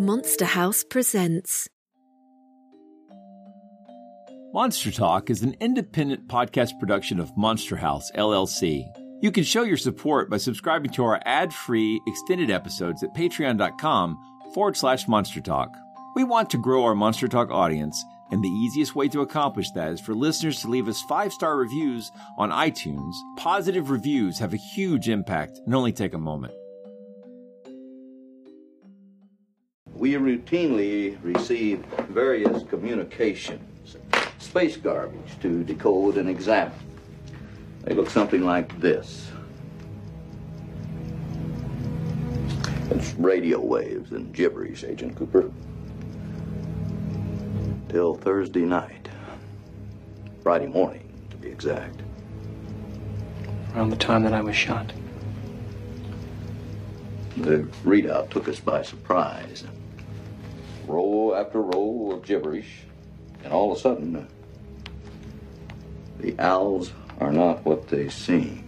Monster House presents. Monster Talk is an independent podcast production of Monster House, LLC. You can show your support by subscribing to our ad free extended episodes at patreon.com forward slash monster talk. We want to grow our Monster Talk audience, and the easiest way to accomplish that is for listeners to leave us five star reviews on iTunes. Positive reviews have a huge impact and only take a moment. We routinely receive various communications, space garbage to decode and examine. They look something like this. It's radio waves and gibberish, Agent Cooper. Till Thursday night. Friday morning, to be exact. Around the time that I was shot. The readout took us by surprise. Row after row of gibberish, and all of a sudden, the owls are not what they seem.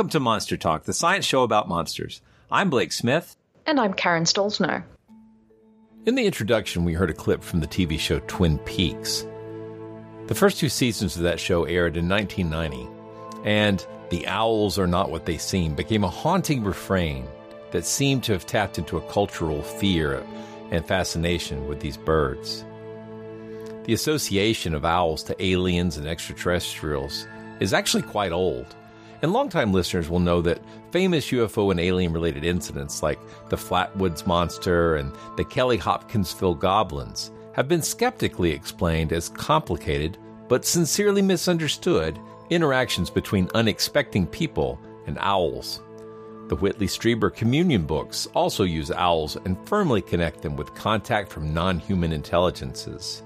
Welcome to Monster Talk, the science show about monsters. I'm Blake Smith. And I'm Karen Stollznow. In the introduction, we heard a clip from the TV show Twin Peaks. The first two seasons of that show aired in 1990, and the owls are not what they seem became a haunting refrain that seemed to have tapped into a cultural fear and fascination with these birds. The association of owls to aliens and extraterrestrials is actually quite old. And longtime listeners will know that famous UFO and alien related incidents like the Flatwoods Monster and the Kelly Hopkinsville Goblins have been skeptically explained as complicated but sincerely misunderstood interactions between unexpecting people and owls. The Whitley Strieber communion books also use owls and firmly connect them with contact from non human intelligences.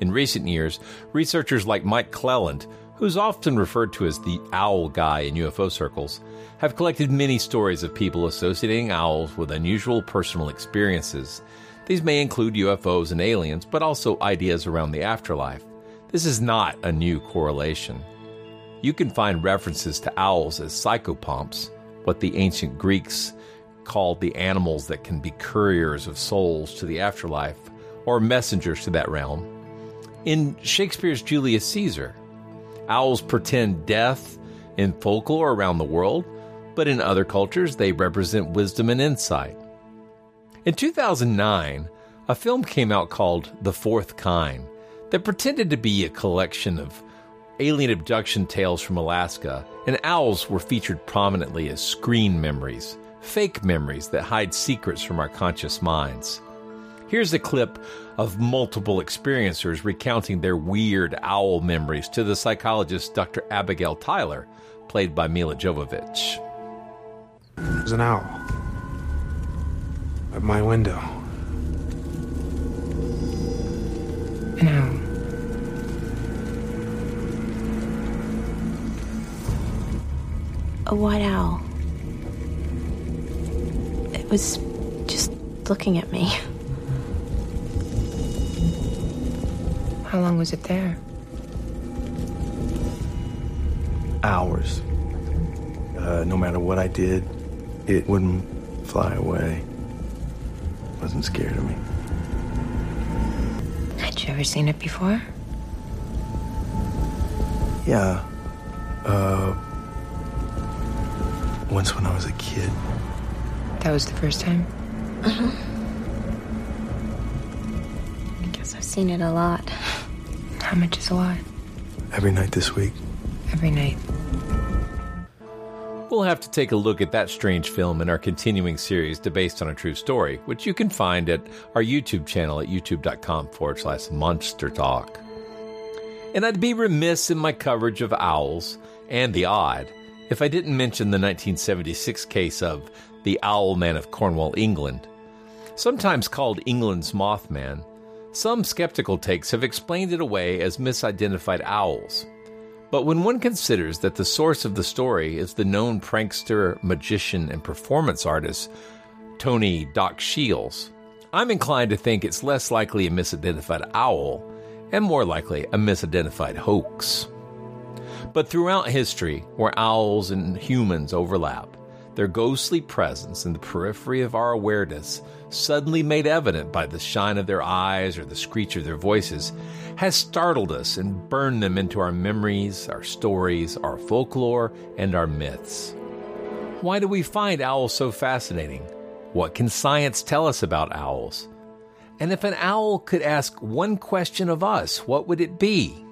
In recent years, researchers like Mike Clelland, who's often referred to as the owl guy in UFO circles, have collected many stories of people associating owls with unusual personal experiences. These may include UFOs and aliens, but also ideas around the afterlife. This is not a new correlation. You can find references to owls as psychopomps, what the ancient Greeks called the animals that can be couriers of souls to the afterlife, or messengers to that realm. In Shakespeare's Julius Caesar, owls pretend death in folklore around the world, but in other cultures they represent wisdom and insight. In 2009, a film came out called The Fourth Kind that pretended to be a collection of alien abduction tales from Alaska, and owls were featured prominently as screen memories, fake memories that hide secrets from our conscious minds. Here's a clip of multiple experiencers recounting their weird owl memories to the psychologist Dr. Abigail Tyler, played by Milla Jovovich. There's an owl at my window. An owl. A white owl. It was just looking at me. How long was it there? Hours. Uh, no matter what I did, it wouldn't fly away. It Wasn't scared of me. Had you ever seen it before? Yeah. Uh, once when I was a kid. That was the first time? Uh-huh. I guess I've seen it a lot. How much is a lot? Every night this week. Every night. We'll have to take a look at that strange film in our continuing series to Based on a True Story, which you can find at our YouTube channel at youtube.com forward slash monster talk. And I'd be remiss in my coverage of owls and the odd if I didn't mention the 1976 case of the Owl Man of Cornwall, England. Sometimes called England's Mothman, some skeptical takes have explained it away as misidentified owls. But when one considers that the source of the story is the known prankster, magician, and performance artist Tony Doc Shiels, I'm inclined to think it's less likely a misidentified owl and more likely a misidentified hoax. But throughout history, where owls and humans overlap, their ghostly presence in the periphery of our awareness, suddenly made evident by the shine of their eyes or the screech of their voices, has startled us and burned them into our memories, our stories, our folklore, and our myths. Why do we find owls so fascinating? What can science tell us about owls? And if an owl could ask one question of us, what would it be?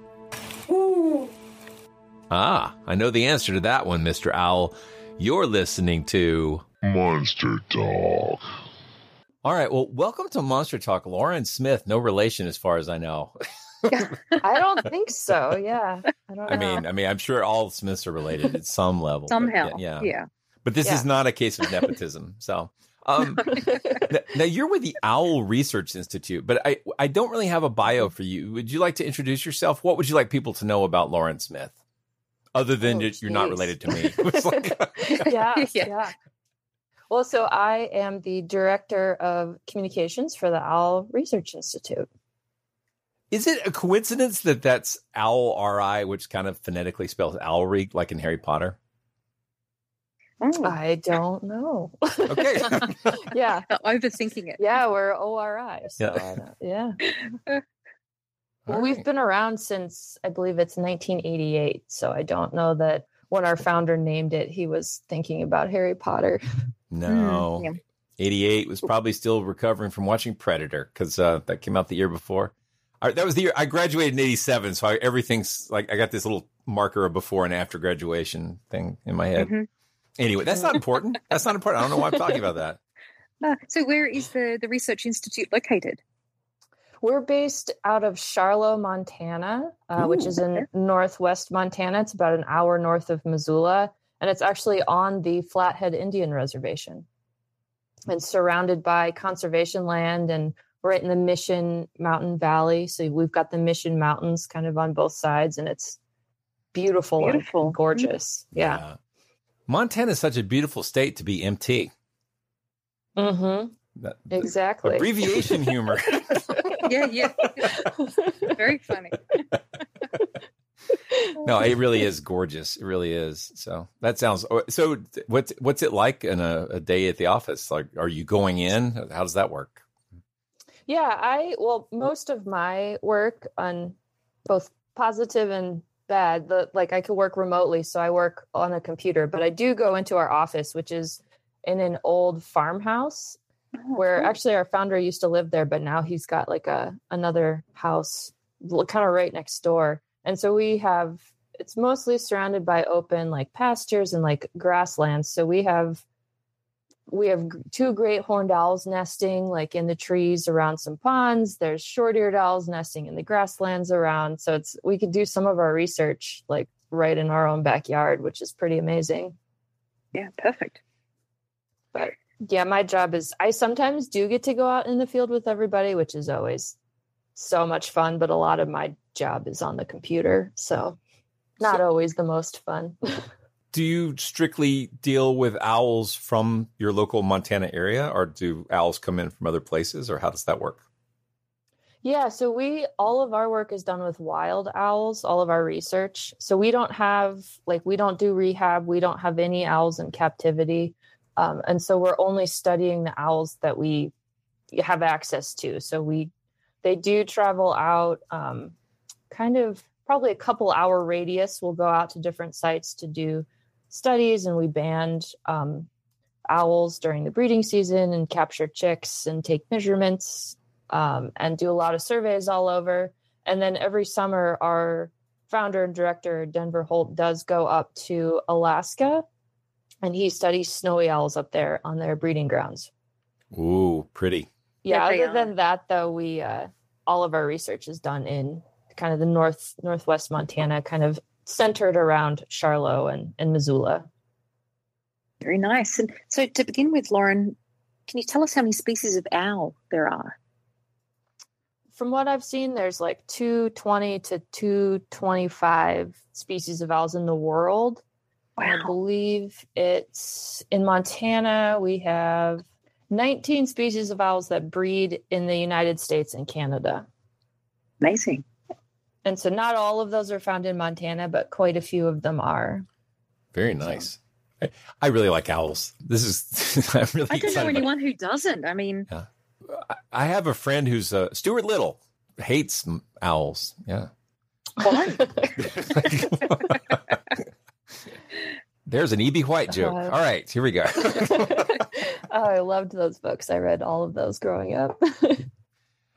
Ah, I know the answer to that one, Mr. Owl. You're listening to Monster Talk. All right. Well, welcome to Monster Talk. Lauren Smith, no relation as far as I know. I don't think so. Yeah. I don't I know. mean, I mean, I'm sure all Smiths are related at some level. but Somehow. yeah, Yeah. But this Yeah. is not a case of nepotism. So, um, n- now you're with the Owl Research Institute, but I I don't really have a bio for you. Would you like to introduce yourself? What would you like people to know about Lauren Smith, other than Oh, that you're not related to me? It's like- yeah, Yeah. yeah. Well, so I am the director of communications for the Owl Research Institute. is it a coincidence that that's Owl R-I, which kind of phonetically spells Owlery, like in Harry Potter? Oh, I don't know. Okay. yeah, I'm overthinking it. yeah, we're ORI. So Yeah. Yeah. All Well, we've been around since I believe it's 1988. So I don't know that when our founder named it, he was thinking about Harry Potter. No. yeah. 88 was probably still recovering from watching Predator because uh, that came out the year before. I, that was the year I graduated in 87. So I, everything's like I got this little marker of before and after graduation thing in my head. Mhm. Anyway, that's not important. That's not important. I don't know why I'm talking about that. Ah, so where is the, the research institute located? We're based out of Charlo, Montana, uh, which is in northwest Montana. It's about an hour north of Missoula, and it's actually on the Flathead Indian Reservation and surrounded by conservation land and right in the Mission Mountain Valley. So we've got the Mission Mountains kind of on both sides, and it's beautiful, and Beautiful. gorgeous. Yeah. Montana is such a beautiful state to be MT. Mm-hmm. That, Exactly. Abbreviation humor. Yeah, yeah. Very funny. no, it really is gorgeous. It really is. So that sounds. oh, So what's what's it like in a, a day at the office? Like, are you going in? How does that work? Yeah, I well, most of my work on both positive and bad, the like I could work remotely, so I work on a computer, but I do go into our office, which is in an old farmhouse where actually our founder used to live there, but now he's got like a another house kind of right next door. And so we have it's mostly surrounded by open like pastures and like grasslands. So we have we have two great horned owls nesting like in the trees around some ponds. There's short-eared owls nesting in the grasslands around. So it's we could do some of our research like right in our own backyard, which is pretty amazing. Yeah, perfect. But yeah, my job is I sometimes do get to go out in the field with everybody, which is always so much fun, but a lot of my job is on the computer. So not always the most fun. Do you strictly deal with owls from your local Montana area, or do owls come in from other places, or how does that work? Yeah, so we all of our work is done with wild owls, all of our research. So we don't have like we don't do rehab, we don't have any owls in captivity. Um, and so we're only studying the owls that we have access to. So we they do travel out um, kind of probably a couple hour radius. We'll go out to different sites to do studies and we band um, owls during the breeding season and capture chicks and take measurements um, and do a lot of surveys all over. And then every summer, our founder and director, Denver Holt, does go up to Alaska and he studies snowy owls up there on their breeding grounds. Ooh, pretty. Yeah, Yeah, they other than that, though, we uh, all of our research is done in kind of the north northwest Montana, kind of centered around Charlo and, and Missoula. Very nice. And so to begin with, Lauren, can you tell us how many species of owl there are? From what I've seen, there's like 220 to 225 species of owls in the world. I believe it's in Montana, we have 19 species of owls that breed in the United States and Canada. Amazing. And so not all of those are found in Montana, but quite a few of them are. Very nice. I, I really like owls. This is I'm really I don't know anyone who doesn't. I mean, I have a friend who's uh, Stuart Little hates owls. Yeah. why? There's an E.B. White joke. Uh, All right, here we go. oh, I loved those books. I read all of those growing up.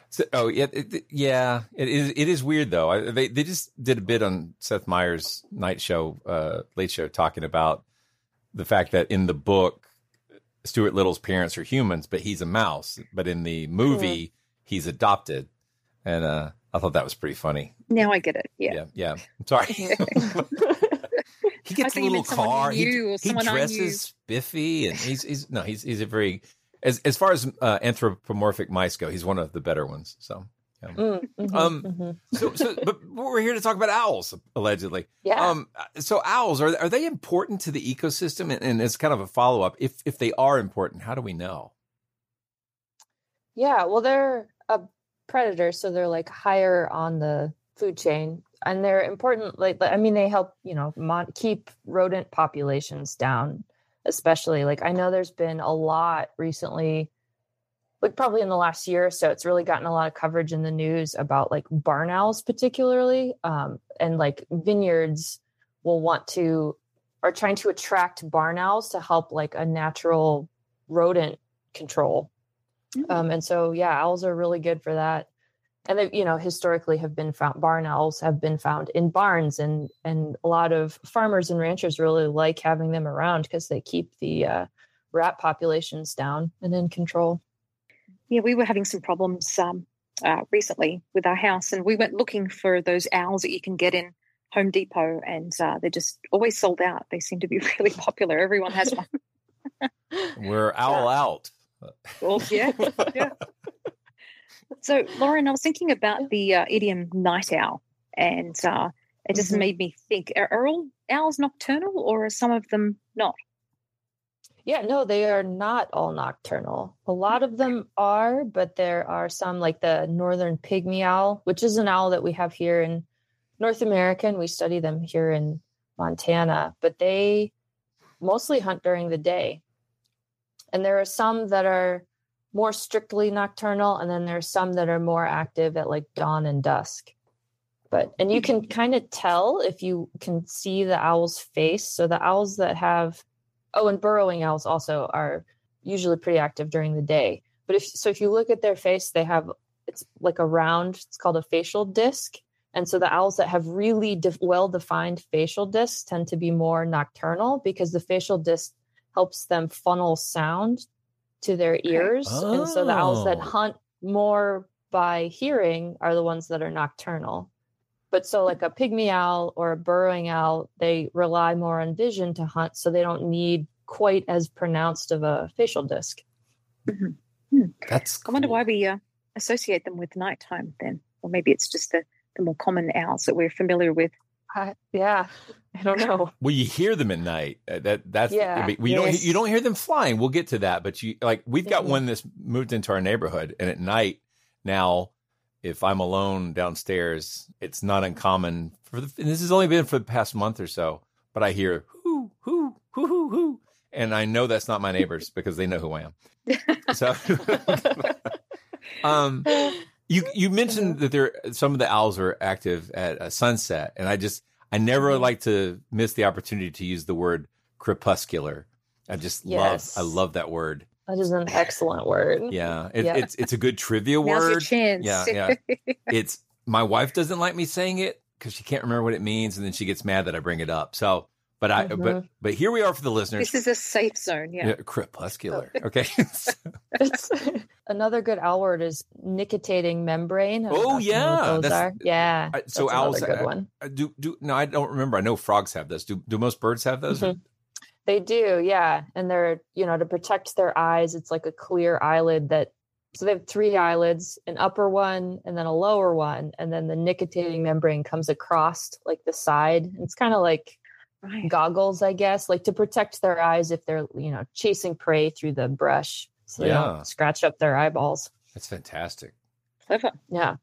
So, oh, yeah, it, it- yeah. It is. It is weird though. I, they they just did a bit on Seth Meyers' night show, uh, late show, talking about the fact that in the book, Stuart Little's parents are humans, but he's a mouse. But in the movie, he's adopted, and uh, I thought that was pretty funny. now I get it. Yeah. Yeah, yeah. I'm sorry. he I gets a little car. you He, he someone I knew. dresses spiffy, and he's he's no, he's he's a very as as far as uh, anthropomorphic mice go, he's one of the better ones. So, yeah. Mm, mhm, um, mhm. so so, but we're here to talk about owls, allegedly. Yeah. Um, so owls are are they important to the ecosystem? And, and as kind of a follow up, if if they are important, how do we know? Yeah, well, they're a predator, so they're like higher on the food chain, and they're important. Like, I mean, they help you know mon- keep rodent populations down, especially. Like, I know there's been a lot recently, like probably in the last year or so. It's really gotten a lot of coverage in the news about like barn owls, particularly, um, and like vineyards will want to are trying to attract barn owls to help like a natural rodent control um, and so, yeah, owls are really good for that. And they, you know, historically have been found. Barn owls have been found in barns, and and a lot of farmers and ranchers really like having them around because they keep the uh, rat populations down and in control. Yeah, we were having some problems um, uh, recently with our house, and we went looking for those owls that you can get in Home Depot, and uh, they're just always sold out. They seem to be really popular. Everyone has one. We're owl out. Well, yeah, yeah. So, Lauren, I was thinking about the uh, idiom night owl, and uh, it just Mhm. made me think: are, are all owls nocturnal, or are some of them not? Yeah, no, they are not all nocturnal. A lot of them are, but there are some like the northern pygmy owl, which is an owl that we have here in North America, and we study them here in Montana, but they mostly hunt during the day. And there are some that are more strictly nocturnal, and then there's some that are more active at like dawn and dusk. But and you can kind of tell if you can see the owl's face. So the owls that have oh, and burrowing owls also are usually pretty active during the day. But if so, if you look at their face, they have it's like a round. It's called a facial disc. And so the owls that have really def- well defined facial discs tend to be more nocturnal because the facial disc helps them funnel sound to their ears. And so the owls that Oh. hunt more by hearing are the ones that are nocturnal. But so, like a pygmy owl or a burrowing owl, they rely more on vision to hunt, so they don't need quite as pronounced of a facial disc. That's I wonder why we uh, associate them with nighttime then, or maybe it's just the, the more common owls that we're familiar with. I, yeah, I don't know. Well, you hear them at night. Uh, That that's Yeah. I mean, you don't you don't hear them flying. We'll get to that, but you like we've got Mhm. one that's moved into our neighborhood, and at night now, if I'm alone downstairs, it's not uncommon for the. And this has only been for the past month or so, but I hear whoo whoo whoo whoo whoo, and I know that's not my neighbors because they know who I am. So, um, you you mentioned that there some of the owls are active at uh, sunset, and I just I never Mm-hmm. like to miss the opportunity to use the word crepuscular. I just Yes. love I love that word. That is an excellent word. Yeah, it, Yeah. it's it's a good trivia Now's word. your chance. Yeah, yeah. it's my wife doesn't like me saying it because she can't remember what it means, and then she gets mad that I bring it up. So, but I but Mhm. but here we are for the listeners. this is a safe zone. Yeah. Yeah, crepuscular. Okay. Another good owl word is nictitating membrane. Oh, know if you know what yeah, those that's- are. Yeah, I- so that's owls another good uh, one. uh, do do no I don't remember. I know frogs have this. Do do most birds have those? Mhm. They do, yeah, and they're you know to protect their eyes. It's like a clear eyelid that. So they have three eyelids, an upper one and then a lower one, and then the nictitating membrane comes across like the side. It's kind of like Right. goggles, I guess, like to protect their eyes if they're you know chasing prey through the brush, so they Yeah. don't scratch up their eyeballs. That's fantastic. Clever. Yeah,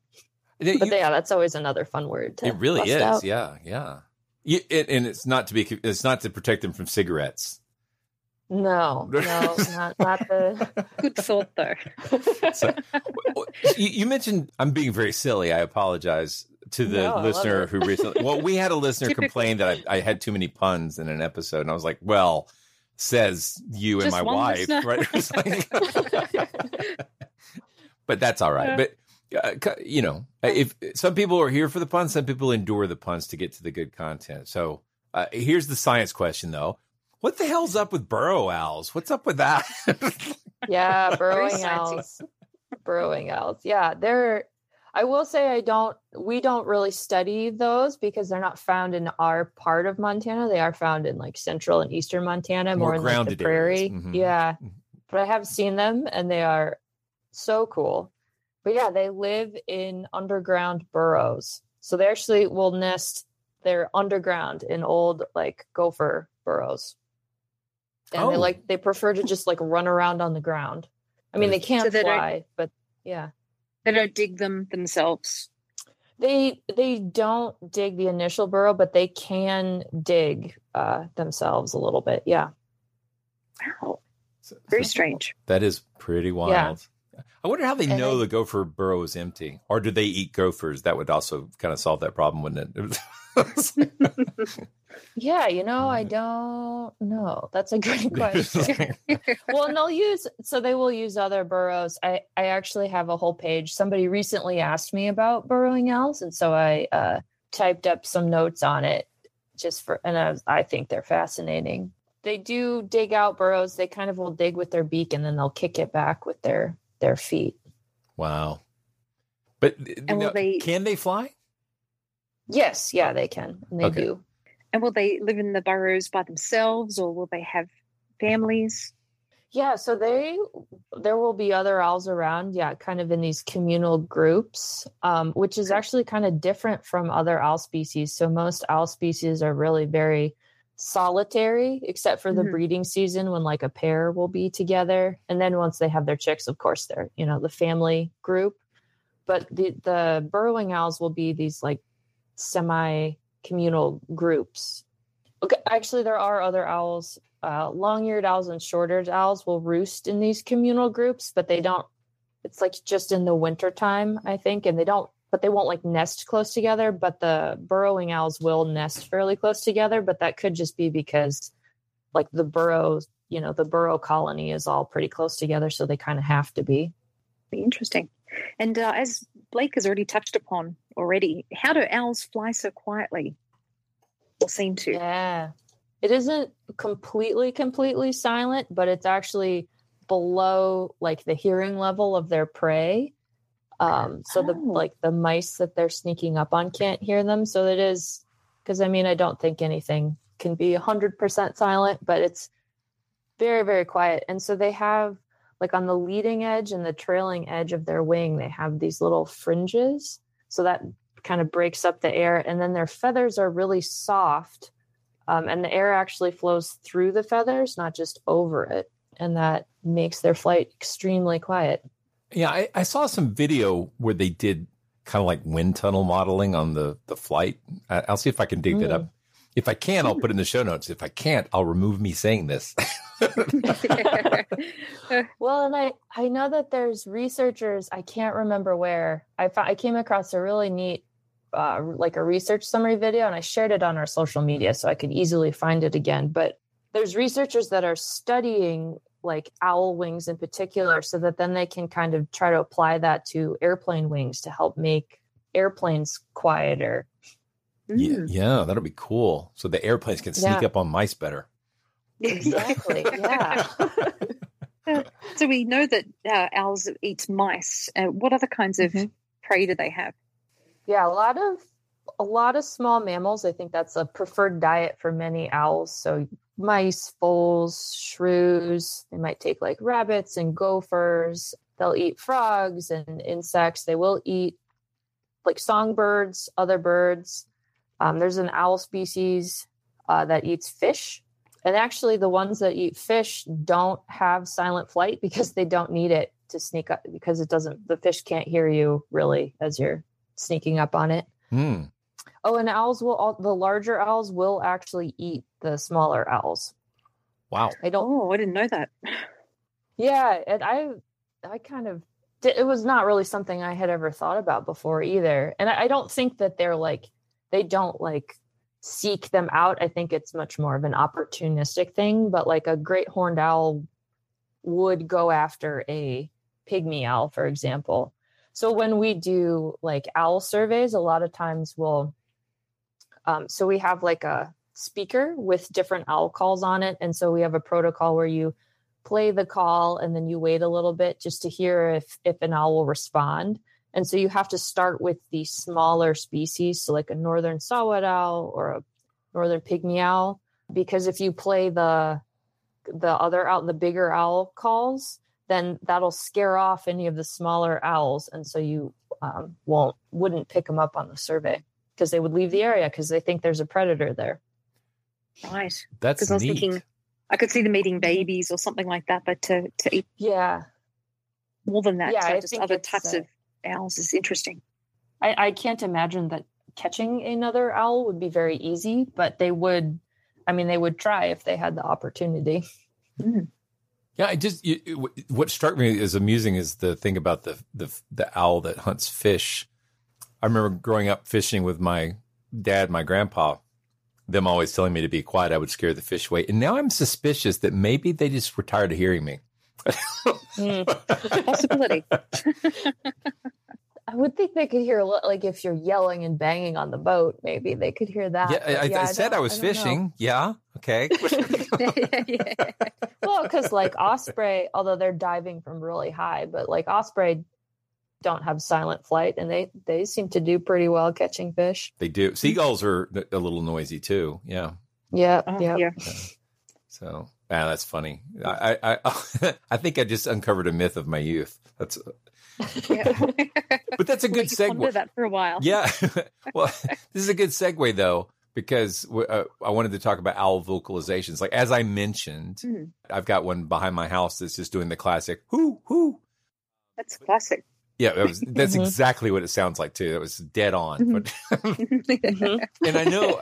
It, but yeah, that's always another fun word. To it really is. out. Yeah, yeah. You, it, and it's not to be. It's not to protect them from cigarettes. No, no, not not the. Good thought, though. So, you, you mentioned I'm being very silly. I apologize to the No, listener who recently. Well, we had a listener Typical. complain that I, I had too many puns in an episode, and I was like, "Well, says you and my wife, listener. right?" Like- but that's all right. Yeah. But uh, you know, if some people are here for the puns, some people endure the puns to get to the good content. So uh, here's the science question, though: What the hell's up with burrow owls? What's up with that? Yeah, burrowing owls. Burrowing owls. Yeah, they're. I will say I don't. We don't really study those because they're not found in our part of Montana. They are found in like central and eastern Montana, More more, in like the grounded areas. prairie. Mhm. Yeah, but I have seen them and they are so cool. But yeah, they live in underground burrows. So they actually will nest. They're underground in old like gopher burrows and they Oh. like they prefer to just like run around on the ground. I mean, they can't So they don't- fly, but yeah, They don't dig them themselves. they they don't dig the initial burrow, but they can dig uh, themselves a little bit. Yeah, Wow. So- Very so- strange. That is pretty wild. I wonder how they And know they- the gopher burrow is empty, or do they eat gophers? That would also kind of solve that problem, wouldn't it? yeah. You know, Mm-hmm. I don't know. That's a good question. well, and they'll use so they will use other burrows. I I actually have a whole page. Somebody recently asked me about burrowing owls, and so I uh, typed up some notes on it just for. And I, was, I think they're fascinating. They do dig out burrows. They kind of will dig with their beak, and then they'll kick it back with their their feet. wow. But And now, they- can they fly? Yes, yeah, they can, and they Okay. do. And will they live in the burrows by themselves or will they have families? Yeah, so they there will be other owls around, yeah, kind of in these communal groups, um, which is actually kind of different from other owl species. So most owl species are really very solitary, except for the Mhm. breeding season when like a pair will be together, and then once they have their chicks, of course, they're you know the family group. But the the burrowing owls will be these like semi communal groups. Okay, actually, there are other owls uh, long-eared owls and short-eared owls will roost in these communal groups, but they don't. It's like just in the winter time, I think, and they don't. But they won't like nest close together. But the burrowing owls will nest fairly close together. But that could just be because, like the burrow, you know, the burrow colony is all pretty close together, so they kind of have to be. Be interesting. And uh, as Blake has already touched upon already, how do owls fly so quietly? Or seem to? Yeah, it isn't completely completely silent, but it's actually below like the hearing level of their prey. Um, so the Oh. like the mice that they're sneaking up on can't hear them. So it is because I mean I don't think anything can be hundred percent silent, but it's very very quiet. And so they have like on the leading edge and the trailing edge of their wing, they have these little fringes. So that kind of breaks up the air, and then their feathers are really soft, um, and the air actually flows through the feathers, not just over it, and that makes their flight extremely quiet. Yeah, I, I saw some video where they did kind of like wind tunnel modeling on the the flight. I, I'll see if I can dig that up. If I can, I'll put it in the show notes. If I can't, I'll remove me saying this. well, and I I know that there's researchers. I can't remember where I found, I came across a really neat uh, like a research summary video, and I shared it on our social media so I could easily find it again. But there's researchers that are studying like owl wings in particular, so that then they can kind of try to apply that to airplane wings to help make airplanes quieter. Yeah, yeah, that'll be cool. So the airplanes can sneak Yeah. up on mice better. Exactly. yeah. so we know that uh, owls eat mice. Uh, what other kinds of Mm-hmm. prey do they have? Yeah, a lot of a lot of small mammals. I think that's a preferred diet for many owls. So mice, voles, shrews. They might take like rabbits and gophers. They'll eat frogs and insects. They will eat like songbirds, other birds. Um, there's an owl species uh, that eats fish. And actually, the ones that eat fish don't have silent flight because they don't need it to sneak up because it doesn't, the fish can't hear you really as you're sneaking up on it. Hmm. Oh, and owls will, all, the larger owls will actually eat the smaller owls. Wow. I don't, Oh, I didn't know that. yeah. And I, I kind of, it was not really something I had ever thought about before either. And I, I don't think that they're like, they don't like seek them out. I think it's much more of an opportunistic thing, but like a great horned owl would go after a pygmy owl, for example. So when we do like owl surveys, a lot of times we'll, um, so we have like a speaker with different owl calls on it. And so we have a protocol where you play the call and then you wait a little bit just to hear if, if an owl will respond. And so you have to start with the smaller species, so like a northern saw-whet owl or a northern pygmy owl, because if you play the the other owl, the bigger owl calls, then that'll scare off any of the smaller owls, and so you um, won't wouldn't pick them up on the survey because they would leave the area because they think there's a predator there. Right. That's Because I was neat. thinking I could see them eating babies or something like that, but to, to eat Yeah, more than that, Yeah, so I just think other it's, types uh, of owls is interesting. I, I can't imagine that catching another owl would be very easy, but they would. I mean, they would try if they had the opportunity. Hmm. Yeah, I just you, it- what struck me as amusing is the thing about the the the owl that hunts fish. I remember growing up fishing with my dad, my grandpa. Them always telling me to be quiet. I would scare the fish away, and now I'm suspicious that maybe they just were tired of hearing me. Mm. Possibility. I would think they could hear a li- like if you're yelling and banging on the boat, maybe they could hear that. Yeah, but I, I said I was don't know. fishing. Yeah, okay. Well, because like osprey, although they're diving from really high, but like osprey don't have silent flight, and they they seem to do pretty well catching fish. they do. Seagulls are a little noisy too. Yeah. Yeah, Oh, yeah. yeah. So, ah, that's funny. I, I, I, I think I just uncovered a myth of my youth. That's, but that's a good segue. that for a while. Yeah. well, this is a good segue though, because uh, I wanted to talk about owl vocalizations. Like as I mentioned, Hmm. I've got one behind my house that's just doing the classic "whoo whoo." That's classic. Yeah, that was, that's Mhm. exactly what it sounds like too. That was dead on. But Mhm. and I know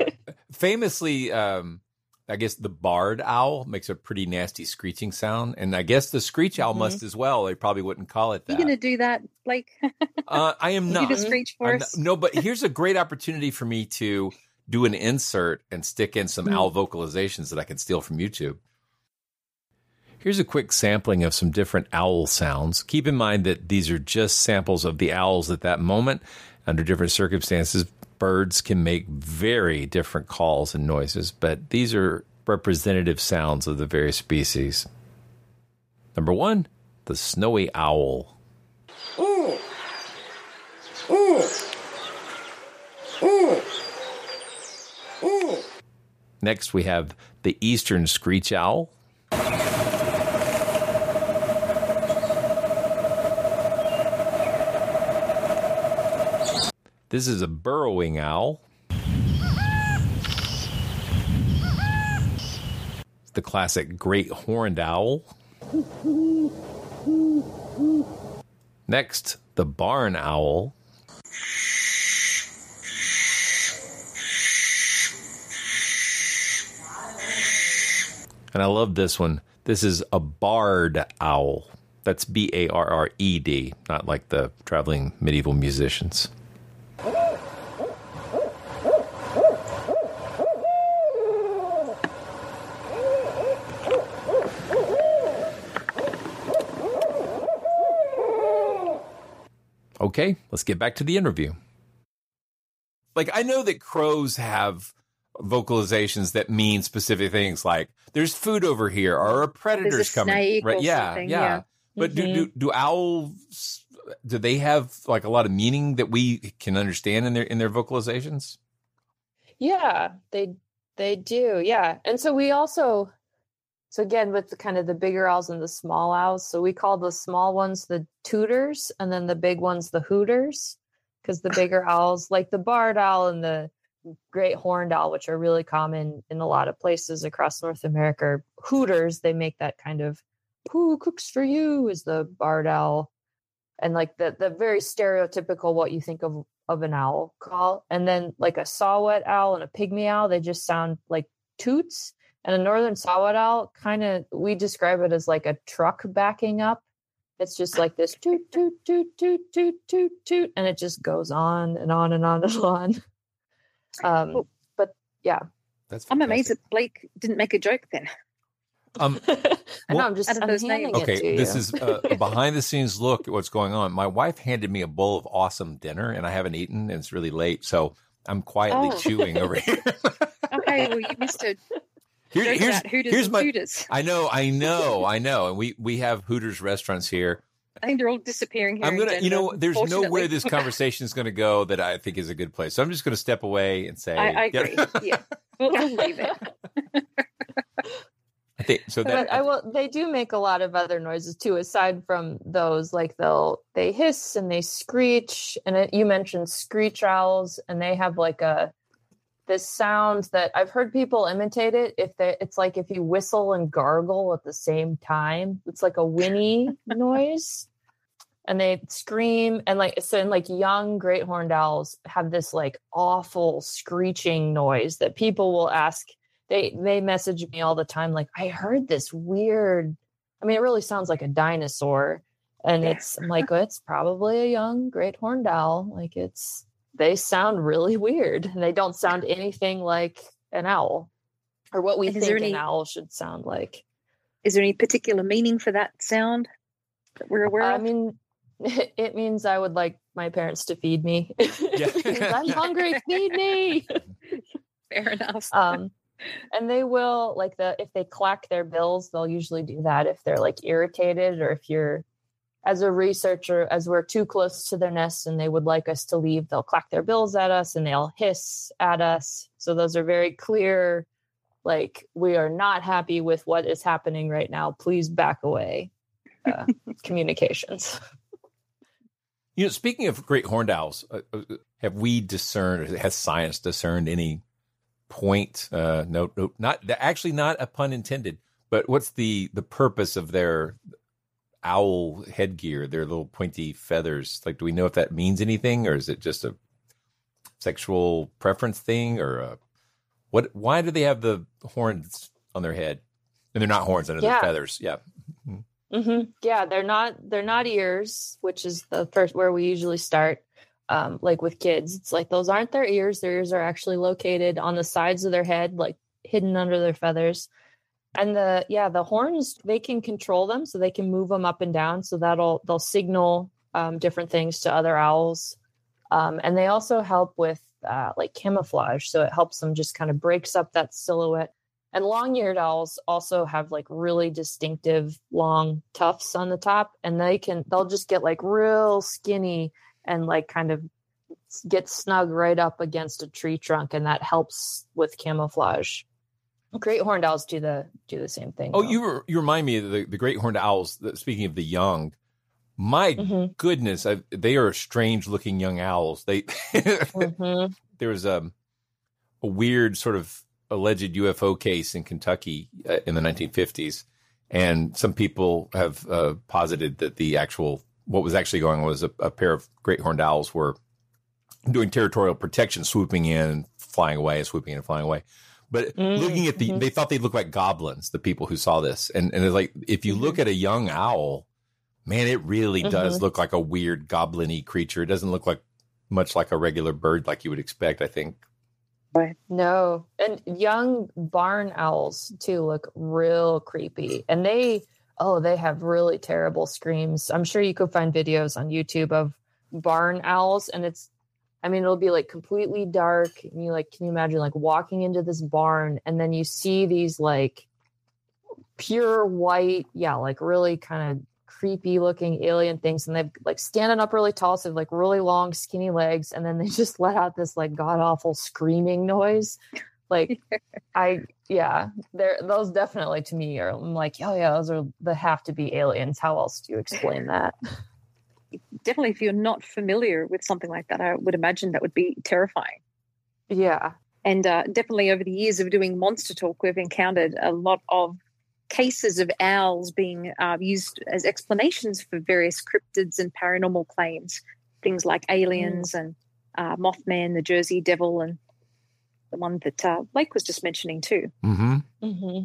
famously, um, I guess the barred owl makes a pretty nasty screeching sound, and I guess the screech owl Mhm. must as well. They probably wouldn't call it that. You to do that, Blake? Uh, I am You not. the screech for us? not- no, but here's a great opportunity for me to do an insert and stick in some Hmm. owl vocalizations that I can steal from YouTube. Here's a quick sampling of some different owl sounds. Keep in mind that these are just samples of the owls at that moment. Under different circumstances, birds can make very different calls and noises, but these are representative sounds of the various species. Number one, the snowy owl. Next, we have the eastern screech owl. This is a burrowing owl. It's the classic great horned owl. Next, the barn owl. And I love this one. This is a barred owl. That's B A R R E D, not like the traveling medieval musicians. Okay, let's get back to the interview. Like, I know that crows have vocalizations that mean specific things like there's food over here or a predator's a coming snake right or yeah, yeah yeah. but do, Mhm. do do owls do they have like a lot of meaning that we can understand in their in their vocalizations Yeah, they they do. Yeah. And so we also so again with the kind of the bigger owls and the small owls, so we call the small ones the tutors and then the big ones the hooters because the bigger owls like the barred owl and the great horned owl which are really common in a lot of places across North America are hooters. They make that kind of who cooks for you? is the barred owl. And like the the very stereotypical what you think of of an owl call. And then like a saw-whet owl and a pygmy owl they just sound like toots and a northern saw-whet owl kind of we describe it as like a truck backing up it's just like this toot toot toot toot toot toot toot and it just goes on and on and on and on um but yeah that's I'm amazed that Blake didn't make a joke then. um I know I'm just I'm those handing names. it to okay this you. is uh, a behind the scenes look at what's going on my wife handed me a bowl of awesome dinner and i haven't eaten and it's really late so i'm quietly Oh. chewing over here Okay, well you missed a Here- here's about Hooters here's and my Tutors. i know i know i know and we we have hooters restaurants here I think they're all disappearing here. I'm gonna, you know, there's nowhere fortunately. this conversation is gonna go that I think is a good place. So I'm just gonna step away and say, I, I Yeah. agree. yeah, we'll, we'll leave it. I think so. That but I uh, will. They do make a lot of other noises too, aside from those. Like they'll they hiss and they screech. And it, you mentioned screech owls, and they have like a this sound that I've heard people imitate it. If they, it's like if you whistle and gargle at the same time, it's like a whinny noise. And they scream and like so. And like young great horned owls have this like awful screeching noise that people will ask they they message me all the time like i heard this weird i mean it really sounds like a dinosaur and it's i'm like it's probably a young great horned owl like it's they sound really weird. And they don't sound anything like an owl or what we is think any- an owl should sound like. Is there any particular meaning for that sound that we're aware i of? mean it means i would like my parents to feed me. I'm hungry feed me! Fair enough. um and they will like the if they clack their bills they'll usually do that if they're like irritated or if you're as a researcher as we're too close to their nest and they would like us to leave they'll clack their bills at us and they'll hiss at us so those are very clear like we are not happy with what is happening right now please back away uh, communications You know, speaking of great horned owls, uh, uh, have we discerned, or has science discerned any point? Uh, no, no, not actually, not a pun intended. But what's the the purpose of their owl headgear? Their little pointy feathers. Like, do we know if that means anything, or is it just a sexual preference thing, or a, what? Why do they have the horns on their head? And they're not horns under Yeah. their feathers. Yeah. hmm Yeah, they're not they're not ears, which is the first where we usually start. Um, like with kids, it's like those aren't their ears. Their ears are actually located on the sides of their head, like hidden under their feathers. And the yeah, the horns they can control them, so they can move them up and down. So that'll they'll signal um, different things to other owls, um, and they also help with uh, like camouflage. So it helps them just kind of breaks up that silhouette. And long-eared owls also have like really distinctive long tufts on the top, and they can they'll just get like real skinny and like kind of get snug right up against a tree trunk, and that helps with camouflage. Great horned owls do the do the same thing. Oh, though. you you remind me of the, the great horned owls. that- Speaking of the young, my Mhm. goodness, I, they are strange looking young owls. They Mhm. there was a a weird sort of alleged UFO case in Kentucky uh, in the 1950s, and some people have uh, posited that the actual what was actually going on was a, a pair of great horned owls were doing territorial protection, swooping in, flying away, swooping in and flying away. But Mm, looking at the, mhm. they thought they looked like goblins. The people who saw this, and and it's like if you look at a young owl, man, it really does Mhm. look like a weird goblin-y creature. It doesn't look like much like a regular bird, like you would expect. I think. No, and young barn owls too look real creepy, and they oh they have really terrible screams. I'm sure you could find videos on YouTube of barn owls, and it's I mean it'll be like completely dark, and you like can you imagine like walking into this barn, and then you see these like pure white, yeah, like really kind of creepy looking alien things and they've like standing up really tall so like really long skinny legs and then they just let out this like god awful screaming noise. Like i yeah they're those definitely to me are i'm like oh yeah those are the have to be aliens. How else do you explain that Definitely, if you're not familiar with something like that, I would imagine that would be terrifying. yeah And uh, definitely over the years of doing Monster Talk, we've encountered a lot of cases of owls being uh, used as explanations for various cryptids and paranormal claims. Things like aliens and uh, Mothman, the Jersey Devil, and the one that uh, Blake was just mentioning too. Mm-hmm. mm-hmm.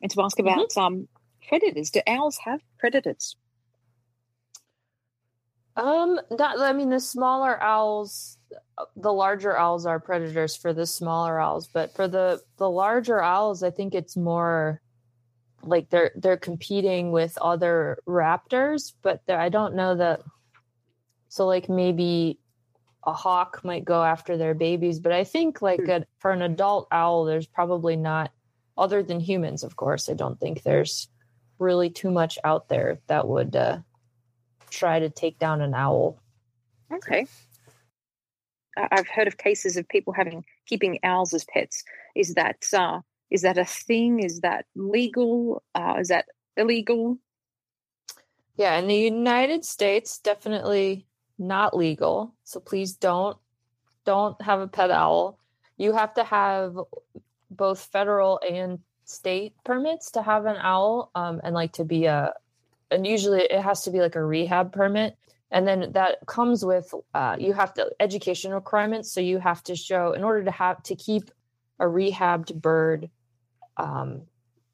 and to ask about um, predators. Do owls have predators? Um, not, I mean, the smaller owls, the larger owls are predators for the smaller owls, but for the the larger owls, I think it's more like they're they're competing with other raptors. But I don't know that. So, like maybe a hawk might go after their babies, but I think like a, for an adult owl, there's probably not, other than humans, of course. I don't think there's really too much out there that would. Uh, try to take down an owl. Okay. I've heard of cases of people having keeping owls as pets. Is that uh, is that a thing? Is that legal? Uh, is that illegal? Yeah, in the United States, definitely not legal. So please don't don't have a pet owl. You have to have both federal and state permits to have an owl, um, and like to be a and usually it has to be like a rehab permit. And then that comes with uh, you have to education requirements. So you have to show in order to have to keep a rehabbed bird um,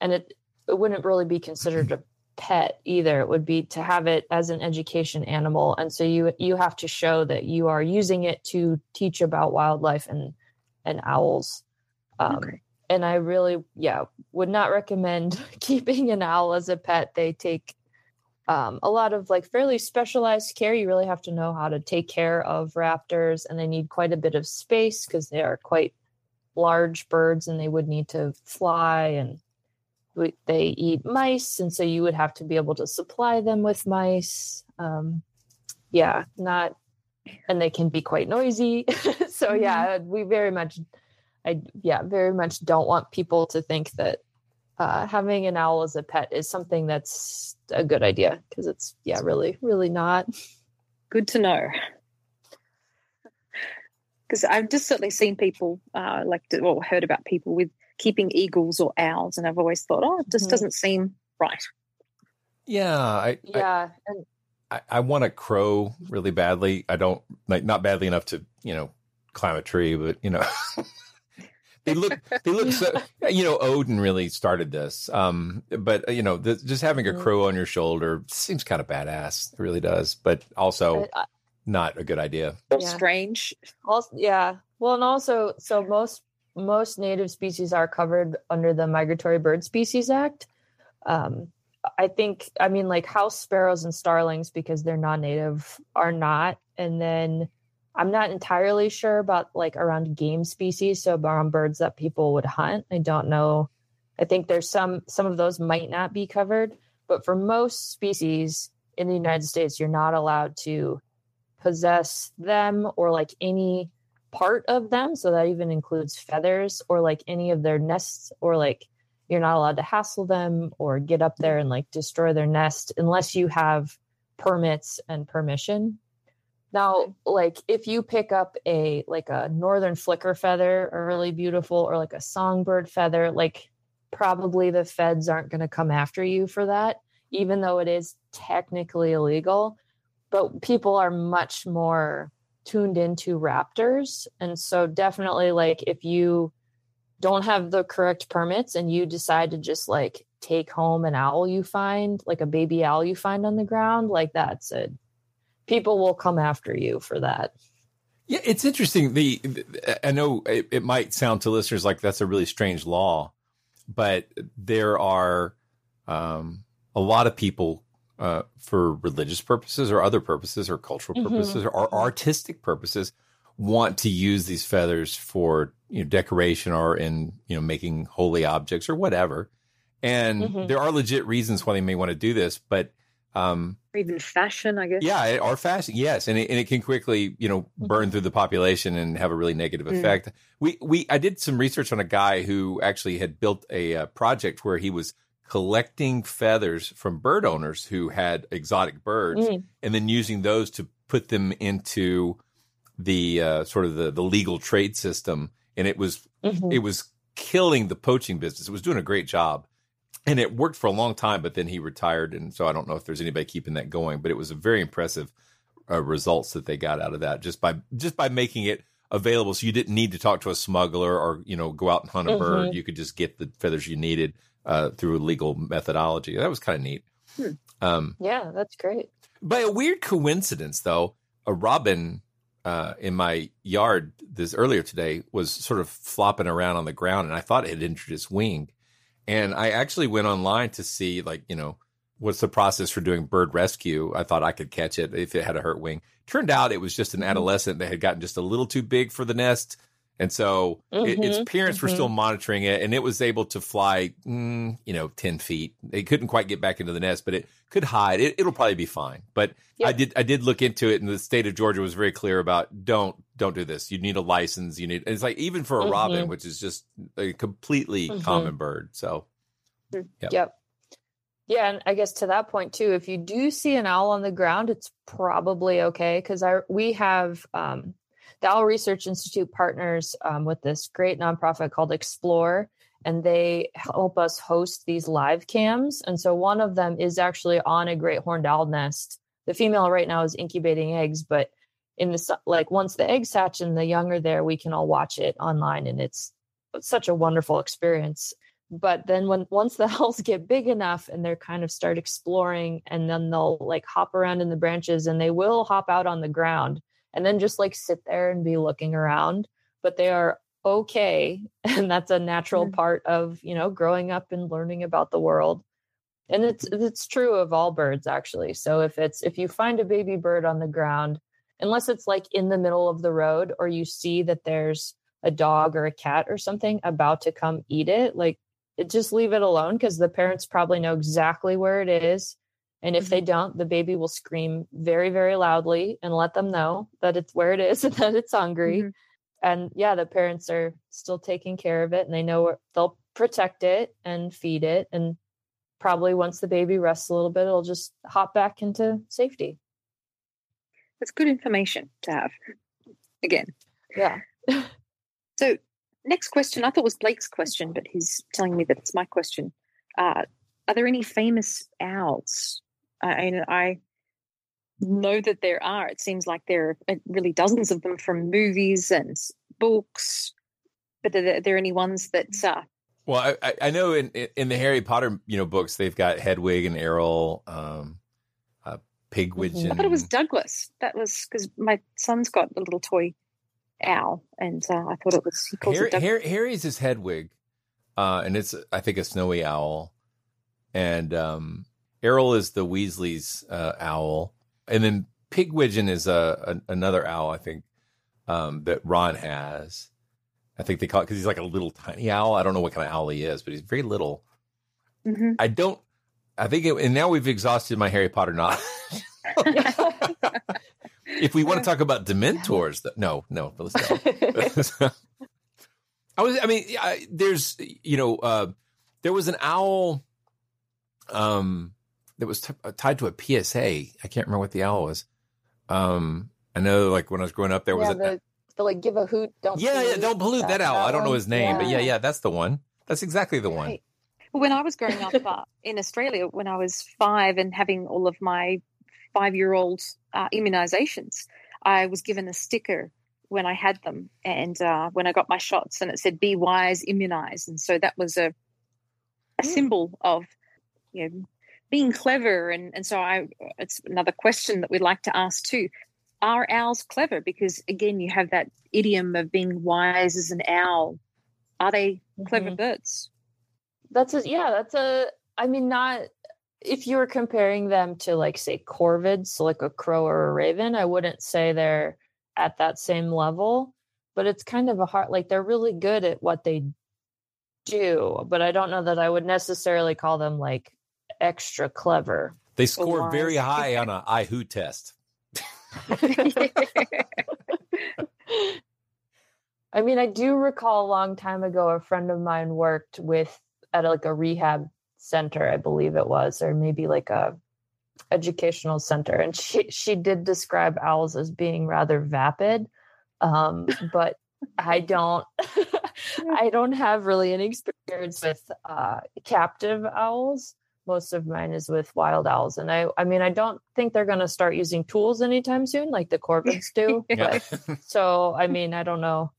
and it it wouldn't really be considered a pet either. It would be to have it as an education animal. And so you you have to show that you are using it to teach about wildlife and and owls. Um, and i really yeah would not recommend keeping an owl as a pet they take um, a lot of like fairly specialized care. You really have to know how to take care of raptors, and they need quite a bit of space because they are quite large birds and they would need to fly and they eat mice. And so you would have to be able to supply them with mice. Um, yeah, not, and they can be quite noisy. so yeah, we very much, I yeah, very much don't want people to think that uh, having an owl as a pet is something that's a good idea because it's yeah, really, really not. Good to know. Because I've just certainly seen people uh, like or heard about people with keeping eagles or owls, and I've always thought, oh, it just Mhm. doesn't seem right. Yeah, I, Yeah, and I, I want a crow really badly. I don't like not badly enough to you know climb a tree, but you know they look they look so. You know, Odin really started this. Um, but you know, the, just having a Mm. crow on your shoulder seems kind of badass. It really does, but also I- I- not a good idea. Yeah. Strange. Also, yeah. Well, and also, so most most native species are covered under the Migratory Bird Species Act. Um, I think, I mean, like house sparrows and starlings, because they're non-native, are not. And then I'm not entirely sure about like around game species, so around birds that people would hunt. I don't know. I think there's some some of those might not be covered, but for most species in the United States, you're not allowed to possess them or like any part of them so that even includes feathers or like any of their nests or like you're not allowed to hassle them or get up there and like destroy their nest unless you have permits and permission now like if you pick up a like a northern flicker feather a really beautiful or like a songbird feather like probably the feds aren't going to come after you for that even though it is technically illegal but people are much more tuned into raptors and so definitely like if you don't have the correct permits and you decide to just like take home an owl you find like a baby owl you find on the ground like that's it people will come after you for that Yeah, it's interesting. The I know it, it might sound to listeners like that's a really strange law, but there are um, a lot of people uh, for religious purposes or other purposes or cultural Mhm. purposes or artistic purposes want to use these feathers for you know decoration or in you know making holy objects or whatever. And Mhm. there are legit reasons why they may want to do this, but um, Or even fashion, I guess. yeah, or fashion, yes, and it, and it can quickly, you know, burn through the population and have a really negative Mm. effect. We we I did some research on a guy who actually had built a uh, project where he was collecting feathers from bird owners who had exotic birds, Mm. and then using those to put them into the uh, sort of the the legal trade system, and it was Mhm. it was killing the poaching business. It was doing a great job and it worked for a long time but then he retired and so i don't know if there's anybody keeping that going but it was a very impressive uh, results that they got out of that just by just by making it available so you didn't need to talk to a smuggler or you know go out and hunt a bird Mhm. you could just get the feathers you needed uh, through a legal methodology that was kind of neat Hmm. um, yeah that's great by a weird coincidence, though, a robin uh, in my yard this earlier today was sort of flopping around on the ground, and I thought it had injured its wing. And I actually went online to see, like, you know, what's the process for doing bird rescue? I thought I could catch it if it had a hurt wing. Turned out it was just an mm-hmm. adolescent that had gotten just a little too big for the nest. And so it, its Mhm, parents were mhm. still monitoring it, and it was able to fly, mm, you know, ten feet. It couldn't quite get back into the nest, but it could hide. It, it'll probably be fine. But I did, I did look into it, and the state of Georgia was very clear about don't, don't do this. You need a license. You need. It's like even for a robin, Mhm. which is just a completely Mhm. common bird. So, Yep. Yep. Yeah, and I guess to that point too, if you do see an owl on the ground, it's probably okay because I we have um, Owl Research Institute partners um, with this great nonprofit called Explore, and they help us host these live cams. And so one of them is actually on a great horned owl nest. The female right now is incubating eggs, but in the like once the eggs hatch and the young are there, we can all watch it online, and it's it's such a wonderful experience but then when once the owls get big enough and they're kind of start exploring and then they'll like hop around in the branches and they will hop out on the ground and then just like sit there and be looking around but they are okay and that's a natural mm-hmm. part of you know growing up and learning about the world and it's it's true of all birds actually so if it's if you find a baby bird on the ground unless it's like in the middle of the road or you see that there's a dog or a cat or something about to come eat it like it, just leave it alone because the parents probably know exactly where it is and if they don't the baby will scream very very loudly and let them know that it's where it is and that it's hungry and yeah, the parents are still taking care of it and they know they'll protect it and feed it. And probably once the baby rests a little bit, it'll just hop back into safety. That's good information to have. Again. Yeah. so next question, I thought was Blake's question, but he's telling me that it's my question. Uh, are there any famous owls? I, I know that there are. It seems like there are really dozens of them from movies and books. But are there, are there any ones that? Uh, well, I, I know in in the Harry Potter you know books they've got Hedwig and Errol, um, uh, Pigwidgeon. I thought it was Douglas. That was because my son's got a little toy owl, and uh, I thought it was he calls Harry, it Douglas. Harry, Harry's his Hedwig, uh, and it's I think a snowy owl, and um, Errol is the Weasley's uh, owl, and then Pigwidgeon is a, a another owl I think um, that Ron has. I think they call it because he's like a little tiny owl. I don't know what kind of owl he is, but he's very little. Mm-hmm. I don't. I think, it, and now we've exhausted my Harry Potter knowledge. if we want to talk about Dementors, th- no, no, but let's go. I was. I mean, I, there's, you know, uh, there was an owl, um, that was t- tied to a PSA. I can't remember what the owl was. Um, I know, like when I was growing up, there was a, the, the like give a hoot, don't yeah, yeah, pollute, don't pollute that, owl. I don't know his name, but yeah, yeah, that's the one. That's exactly the one. Right. Well, when I was growing up uh, in Australia, when I was five and having all of my five year old uh, immunizations, I was given a sticker when I had them and uh, when I got my shots, and it said "Be wise, immunize," and so that was a a symbol of you know being clever, and and so I it's another question that we'd like to ask too. Are owls clever? Because again, you have that idiom of being wise as an owl. Are they clever Mhm. birds? That's a yeah, that's a I mean not if you were comparing them to like say corvids, so like a crow or a raven, I wouldn't say they're at that same level, but it's kind of a hard like they're really good at what they do, but I don't know that I would necessarily call them like extra clever. They score very high on a IHU test. I mean, I do recall a long time ago a friend of mine worked with at like a rehab center, I believe it was, or maybe like a educational center, and she she did describe owls as being rather vapid, um, but I don't I don't have really any experience with uh, captive owls. Most of mine is with wild owls, and I I mean I don't think they're going to start using tools anytime soon, like the corvids do. Yeah. But so I mean I don't know.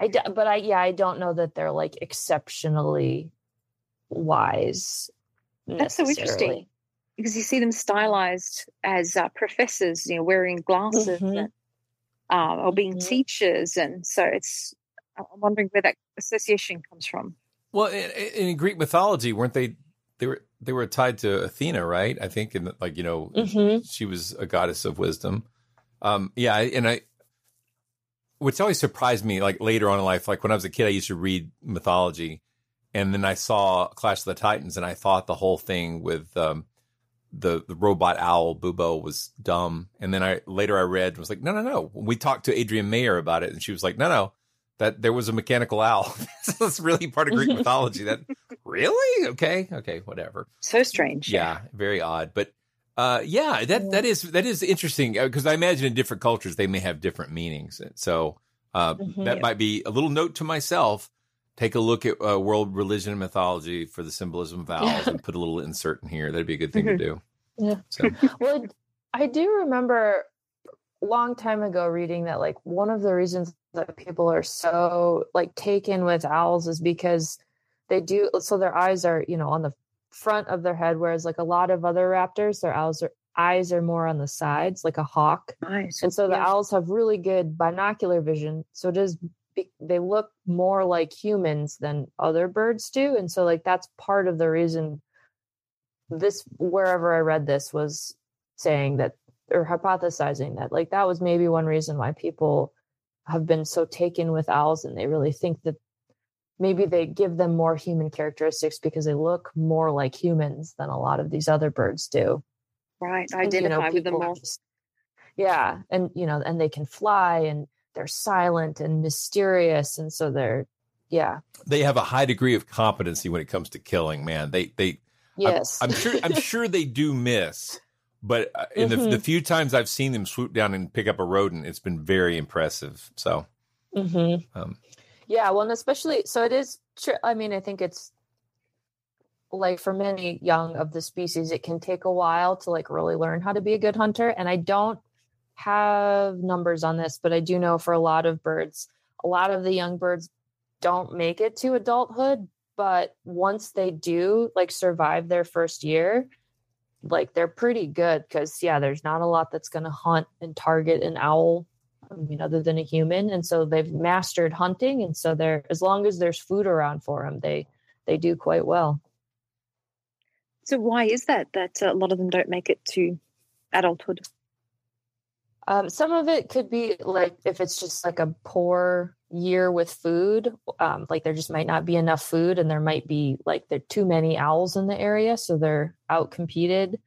I d- but I yeah I don't know that they're like exceptionally wise. That's so interesting because you see them stylized as uh, professors, you know, wearing glasses Mhm. and, um, or being Mhm. teachers, and so it's. I'm wondering where that association comes from. Well, in, in Greek mythology, weren't they? They were they were tied to Athena, right? I think, and like you know, Mhm. she was a goddess of wisdom. Um, yeah, and I, which always surprised me, like later on in life, like when I was a kid, I used to read mythology, and then I saw Clash of the Titans, and I thought the whole thing with um, the the robot owl Bubo was dumb, and then I later I read and was like, no, no, no. We talked to Adrienne Mayor about it, and she was like, no, no, that there was a mechanical owl. That's really part of Greek mythology. That really okay, okay, whatever. So strange. Yeah, very odd, but uh, yeah, that that is that is interesting because I imagine in different cultures they may have different meanings. So uh, Mhm. that might be a little note to myself. Take a look at uh, world religion and mythology for the symbolism of owls and put a little insert in here. That'd be a good thing to do. Yeah. So well, I do remember a long time ago reading that like one of the reasons that people are so like taken with owls is because they do so their eyes are you know on the front of their head whereas like a lot of other raptors their owls are eyes are more on the sides like a hawk Nice. and so the Yeah. owls have really good binocular vision so it is they look more like humans than other birds do and so like that's part of the reason this wherever i read this was saying that or hypothesizing that like that was maybe one reason why people have been so taken with owls and they really think that maybe they give them more human characteristics because they look more like humans than a lot of these other birds do Right. and, you know, with them people more. just- yeah and you know and they can fly and they're silent and mysterious and so they're yeah They have a high degree of competency when it comes to killing. Man, they they. I'm- Yes. I'm, sure. I'm sure they do miss, but uh, in the, Mhm. the few times I've seen them swoop down and pick up a rodent, it's been very impressive. So, hmm um, Yeah, well, and especially so it is. Tr- I mean, I think it's like for many young of the species, it can take a while to like really learn how to be a good hunter. And I don't have numbers on this, but I do know for a lot of birds, a lot of the young birds don't make it to adulthood. But once they do, like survive their first year, like they're pretty good because yeah, there's not a lot that's going to hunt and target an owl I mean, other than a human, and so they've mastered hunting, and so they're as long as there's food around for them, they they do quite well. So why is that that a lot of them don't make it to adulthood? Um, some of it could be like if it's just like a poor year with food, um, like there just might not be enough food, and there might be like there are too many owls in the area, so they're out competed.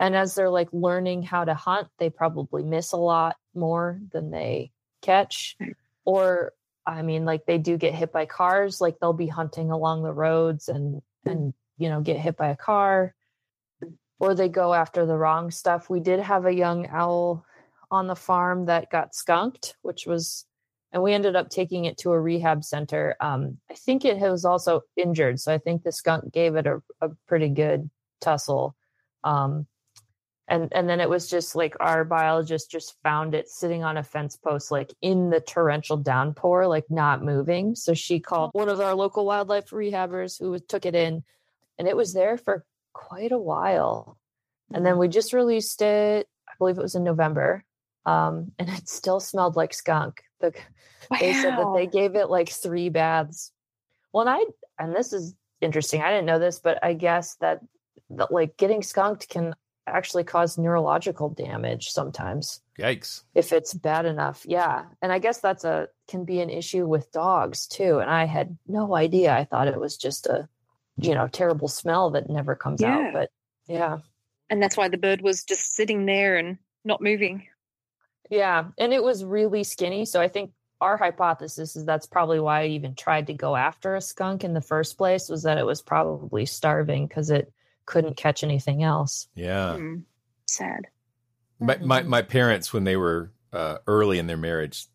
And as they're like learning how to hunt, they probably miss a lot more than they catch. Or I mean, like they do get hit by cars, like they'll be hunting along the roads and and you know get hit by a car or they go after the wrong stuff. We did have a young owl on the farm that got skunked, which was, and we ended up taking it to a rehab center. Um, I think it was also injured, so I think the skunk gave it a, a pretty good tussle. Um, and and then it was just like our biologist just found it sitting on a fence post, like in the torrential downpour, like not moving. So she called one of our local wildlife rehabbers who took it in, and it was there for quite a while. And then we just released it, I believe it was in November. Um, and it still smelled like skunk. The, They said that they gave it like three baths. Well, and I, and this is interesting. I didn't know this, but I guess that, that like getting skunked can actually cause neurological damage sometimes yikes! if it's bad enough. Yeah. And I guess that's a, can be an issue with dogs too. And I had no idea. I thought it was just a, you know, terrible smell that never comes Yeah. out. But yeah. And that's why the bird was just sitting there and not moving. Yeah, and it was really skinny. So I think our hypothesis is that's probably why I even tried to go after a skunk in the first place was that it was probably starving because it couldn't catch anything else. Yeah. Hmm. Sad. My, my my parents, when they were uh, early in their marriage,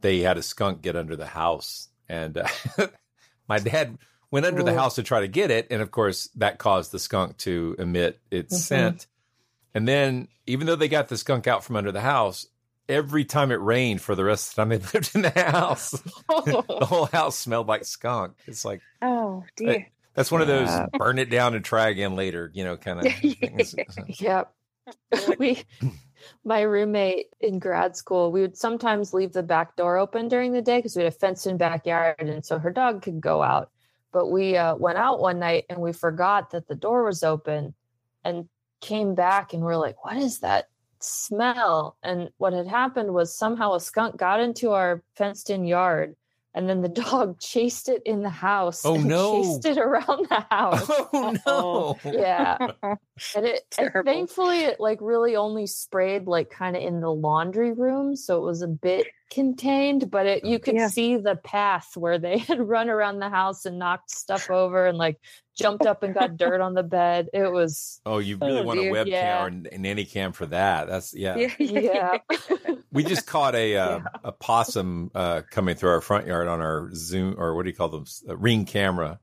they had a skunk get under the house, and uh, my dad went under the house to try to get it, and of course that caused the skunk to emit its Mhm. scent. And then, even though they got the skunk out from under the house, every time it rained for the rest of the time they lived in the house, the whole house smelled like skunk. It's like Oh dear. That's one of those Yeah. burn it down and try again later, you know, kind of things. Yep. we my roommate in grad school, we would sometimes leave the back door open during the day because we had a fenced in backyard and so her dog could go out. But we uh, went out one night and we forgot that the door was open and came back and we're like, what is that smell? And what had happened was somehow a skunk got into our fenced in yard and then the dog chased it in the house. Oh, and no. Chased it around the oh, house. Oh no! Yeah. and it and thankfully it like really only sprayed like kind of in the laundry room so it was a bit contained but it oh, you could Yeah. see the path where they had run around the house and knocked stuff over and like jumped up and got dirt on the bed it was Oh, you really Oh, want a webcam Yeah. or an, an anycam for that? That's yeah. Yeah. yeah We just caught a uh, a possum uh, coming through our front yard on our Zoom or what do you call them? A ring camera.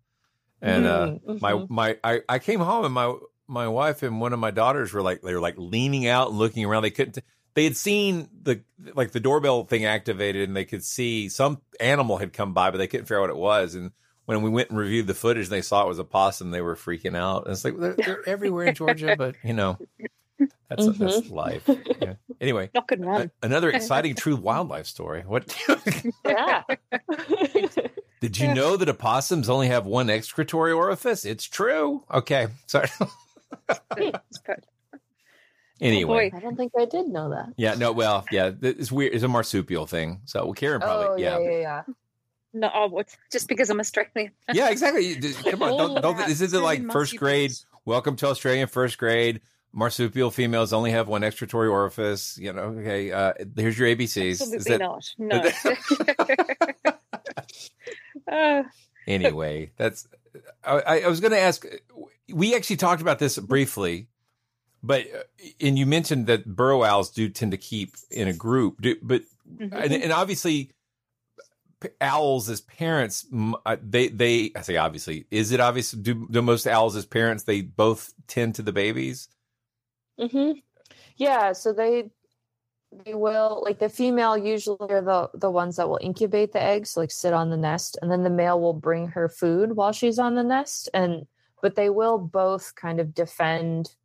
And uh, Mhm, my mhm. my I, I came home and my my wife and one of my daughters were like they were like leaning out and looking around. They couldn't. They had seen the like the doorbell thing activated and they could see some animal had come by, but they couldn't figure out what it was. And when we went and reviewed the footage and they saw it was a possum, they were freaking out. And it's like they're, they're everywhere in Georgia, but you know that's Mm-hmm. that's life. Yeah. Anyway, Knock a- another exciting true wildlife story. What yeah did you know that opossums only have one excretory orifice? It's true. Okay, sorry. It's good. anyway, boy. i don't think i did know that yeah, no, well, yeah, it's weird. It's a marsupial thing. So well, Karen probably, oh yeah. yeah yeah yeah No, oh, just because I'm Australian. Yeah, exactly. Just- Come on, don't, don't, this isn't like first grade. Welcome to Australian first grade. marsupial females only have one excretory orifice. You know, okay. Uh, here's your ABCs. Absolutely not. No. uh, anyway, that's. I, I was going to ask. We actually talked about this briefly, but uh, and you mentioned that burrow owls do tend to keep in a group, do, but Mm-hmm. and, and obviously owls as parents uh, they they i say obviously is it obvious do, do most owls as parents they both tend to the babies? Hmm Yeah, so they they will like the female usually are the the ones that will incubate the eggs, like sit on the nest, and then the male will bring her food while she's on the nest, and but they will both kind of defend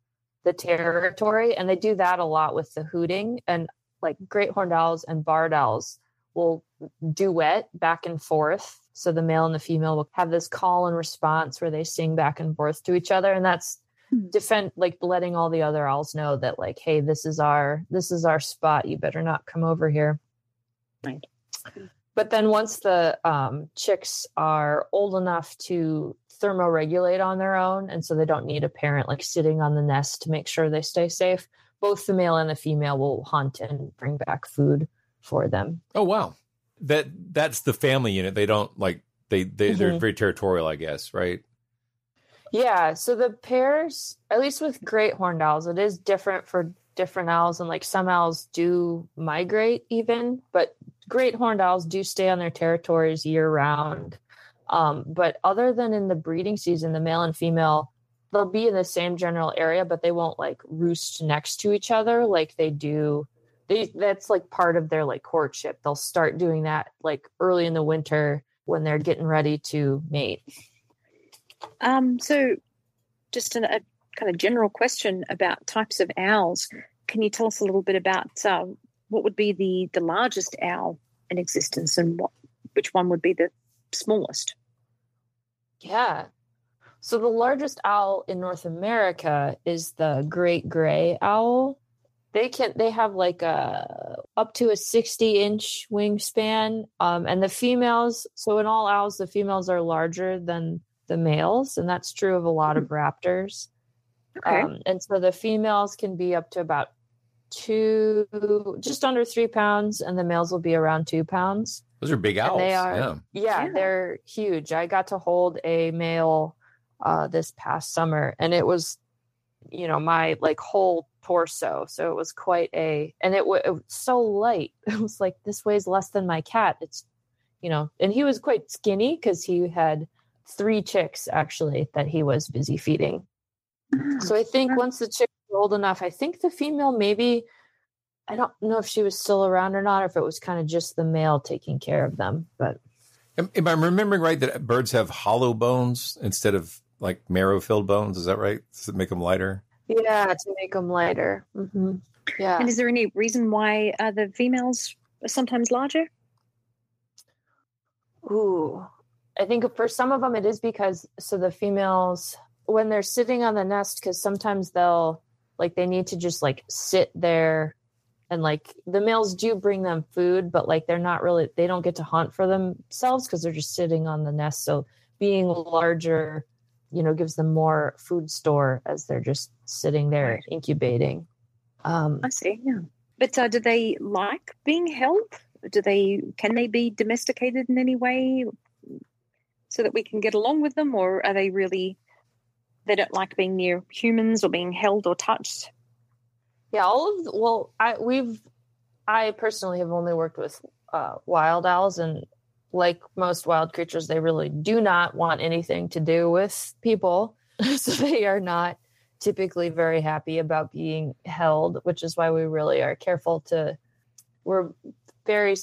the territory, and they do that a lot with the hooting, and like great horned owls and barred owls will duet back and forth. So the male and the female will have this call and response where they sing back and forth to each other, and that's defend like letting all the other owls know that like hey this is our this is our spot. You better not come over here. Right. But then once the um, chicks are old enough to thermoregulate on their own and so they don't need a parent like sitting on the nest to make sure they stay safe both the male and the female will hunt and bring back food for them oh wow that that's the family unit they don't like they, they they're Mhm. very territorial i guess right Yeah, so the pairs, at least with great horned owls, it is different for different owls, and like some owls do migrate even, but great horned owls do stay on their territories year round. Um, but other than in the breeding season, the male and female, they'll be in the same general area, but they won't like roost next to each other like they do. They that's like part of their like courtship. They'll start doing that like early in the winter when they're getting ready to mate. Um, so, just an, a kind of general question about types of owls. Can you tell us a little bit about um, what would be the the largest owl in existence, and what which one would be the smallest? Yeah. So the largest owl in North America is the great gray owl. They can they have like a up to a 60 inch wingspan. Um, and the females, so in all owls, the females are larger than the males, and that's true of a lot of raptors. Okay. Um, and so the females can be up to about two, just under three pounds, and the males will be around two pounds. those are big And owls they are, yeah yeah. they're huge. I got to hold a male uh, this past summer, and it was, you know, my like whole torso. So it was quite a, and it, w- it was so light. It was like this weighs less than my cat. It's, you know, and he was quite skinny because he had three chicks actually that he was busy feeding. Mm-hmm. So I think once the chicks were old enough, I think the female maybe. I don't know if she was still around or not, or if it was kind of just the male taking care of them. But am, am i remembering right that birds have hollow bones instead of like marrow filled bones is that right does it make them lighter Yeah, to make them lighter. hmm Yeah. And is there any reason why uh, the females are sometimes larger? Ooh, I think for some of them it is because so the females when they're sitting on the nest because sometimes they'll like they need to just like sit there and like the males do bring them food but like they're not really they don't get to hunt for themselves because they're just sitting on the nest so being larger you know gives them more food store as they're just sitting there incubating um I see. Yeah. But uh, do they like being held? Do they can they be domesticated in any way so that we can get along with them, or are they really they don't like being near humans or being held or touched? Yeah, all of the, well, I we've I personally have only worked with uh, wild owls, and like most wild creatures, they really do not want anything to do with people, so they are not typically very happy about being held, which is why we really are careful to. We're very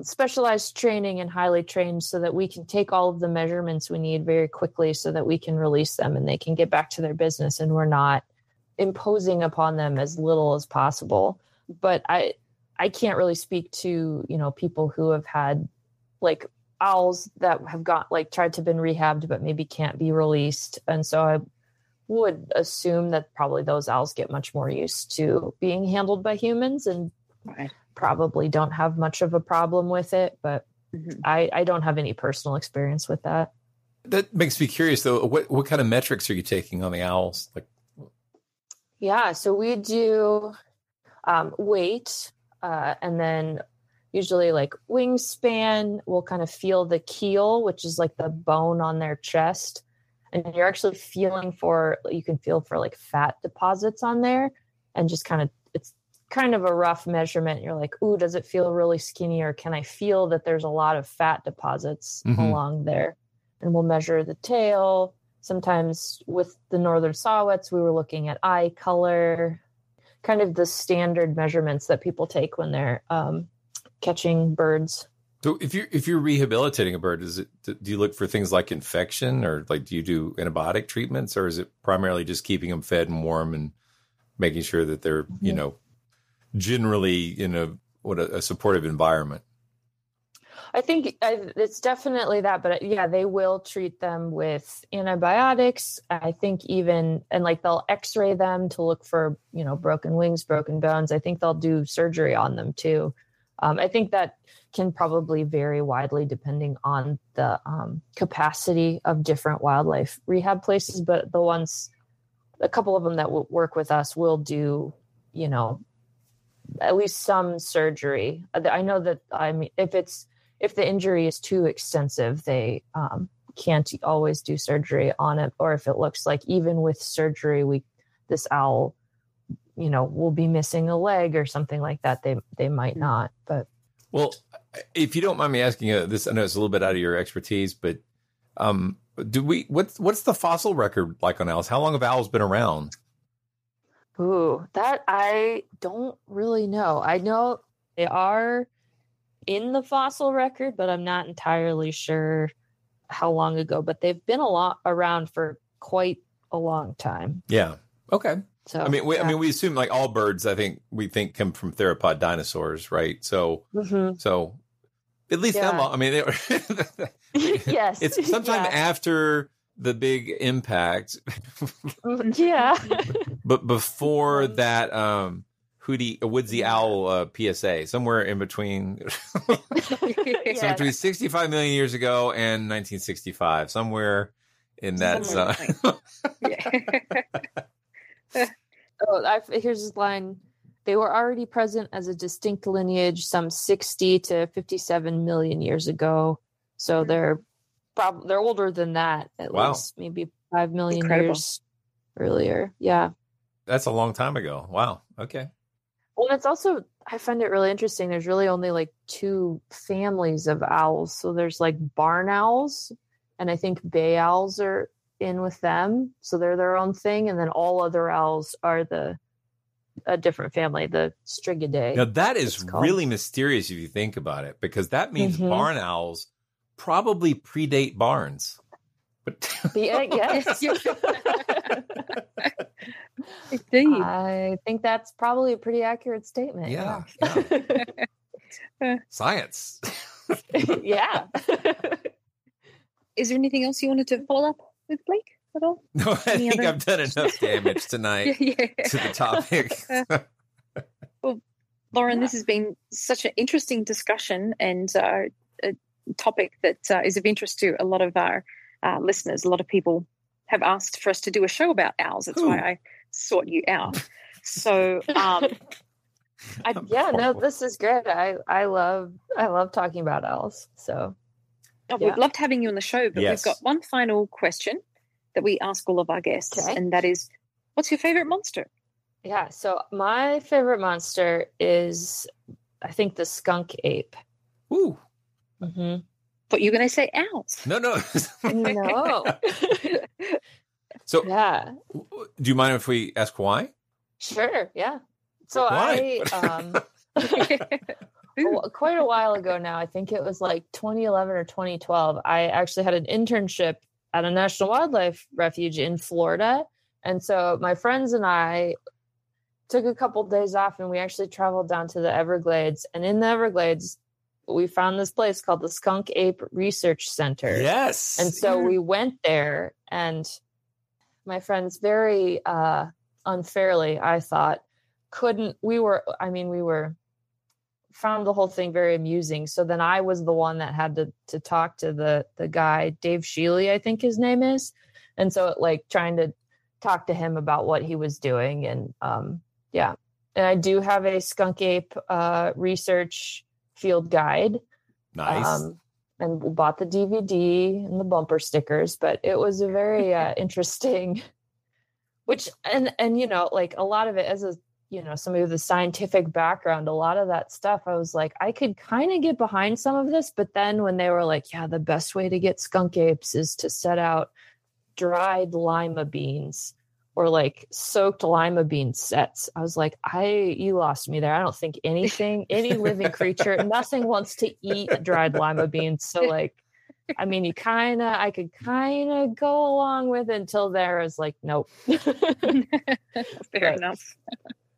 specialized training and highly trained so that we can take all of the measurements we need very quickly so that we can release them and they can get back to their business and we're not imposing upon them as little as possible but i i can't really speak to you know people who have had like owls that have got like tried to been rehabbed but maybe can't be released. And so i would assume that probably those owls get much more used to being handled by humans and probably don't have much of a problem with it but I, I don't have any personal experience with that. That makes me curious though. What what kind of metrics are you taking on the owls? Like Yeah, so we do um, weight, uh, and then usually like wingspan. We'll kind of feel the keel, which is like the bone on their chest, and you're actually feeling for. You can feel for like fat deposits on there, and just kind of it's kind of a rough measurement. You're like, ooh, does it feel really skinny, or can I feel that there's a lot of fat deposits Mhm. along there? And we'll measure the tail. Sometimes with the northern saw-whets, we were looking at eye color, kind of the standard measurements that people take when they're um, catching birds. So if you're if you're rehabilitating a bird, is it do you look for things like infection or like do you do antibiotic treatments or is it primarily just keeping them fed and warm and making sure that they're you Mhm. know generally in a what a, a supportive environment? I think it's definitely that, but uh, yeah, they will treat them with antibiotics. I think even and like they'll X-ray them to look for you know broken wings, broken bones. I think they'll do surgery on them too. Um, I think that can probably vary widely depending on the um, capacity of different wildlife rehab places, but the ones, a couple of them that will work with us will do, you know, at least some surgery. Uh, I know that I mean, if it's if the injury is too extensive, they um, can't always do surgery on it. Or if it looks like even with surgery, we this owl, you know, will be missing a leg or something like that. They they might not, but Well, if you don't mind me asking uh, this, I know it's a little bit out of your expertise, but um, do we what's what's the fossil record like on owls? How long have owls been around? Ooh, that I don't really know. I know they are in the fossil record, but I'm not entirely sure how long ago. But they've been a lot around for quite a long time. Yeah. Okay. So I mean, we, I mean, we assume like all birds. I think we think come from theropod dinosaurs, right? So, Mhm. so at least Yeah. long. I mean, they were, yes, it's sometime yeah. after the big impact, Mm, yeah. but before that, um, Hootie, a Woodsy Owl uh, PSA, somewhere in between, so between 65 million years ago and 1965, somewhere in that Somewhere zone. Oh, I, here's this line. They were already present as a distinct lineage some 60 to 57 million years ago. So hmm. they're prob- they're older than that at Wow. least, maybe 5 million Incredible. years earlier. Yeah. That's a long time ago. Wow. Okay. Well, it's also I find it really interesting. There's really only like two families of owls. So there's like barn owls, and I think bay owls are in with them. So they're their own thing, and then all other owls are the a different family, the Strigidae. Now that is really mysterious if you think about it, because that means Mhm. barn owls probably predate barns. But The egg, yes. Indeed. I think that's probably a pretty accurate statement. yeah, Yeah. science. yeah. Is there anything else you wanted to follow up with, Blake, at all? No, I Any think other- I've done enough damage tonight Yeah, yeah. to the topic. Well, Lauren, this has been such an interesting discussion and uh, a topic that uh, is of interest to a lot of our uh, listeners. A lot of people have asked for us to do a show about owls. That's why I sought you out. So, um, I, yeah, no, this is great. I I love I love talking about owls. So Oh, Yeah. We've loved having you on the show, but Yes. we've got one final question that we ask all of our guests, and that is, what's your favorite monster? yeah, so my favorite monster is I think the skunk ape. Ooh. hmm But you're going to say owls. No, no. No. so, yeah, do you mind if we ask why? sure, yeah. So Why? I um quite a while ago now. I think it was like 2011 or 2012. I actually had an internship at a national wildlife refuge in Florida. And so my friends and I took a couple days off and we actually traveled down to the Everglades. And in the Everglades, we found this place called the Skunk Ape Research Center. Yes. And so we went there and my friends very uh unfairly, I thought, couldn't we were I mean, we were found the whole thing very amusing. So then I was the one that had to to talk to the the guy, Dave Shealy, I think his name is. And so like trying to talk to him about what he was doing. And um, yeah, and I do have a skunk ape uh, research field guide. Nice. Um, and bought the DVD and the bumper stickers, but it was a very uh, interesting, which and and you know like a lot of it as a you know somebody with a scientific background, a lot of that stuff I was like I could kind of get behind some of this, but then when they were like, yeah, the best way to get skunk apes is to set out dried lima beans or like soaked lima bean sets. I was like, I you lost me there. I don't think anything, any living creature, nothing wants to eat dried lima beans. So like, I mean, you kind of, I could kind of go along with it until there is like, nope. Fair enough.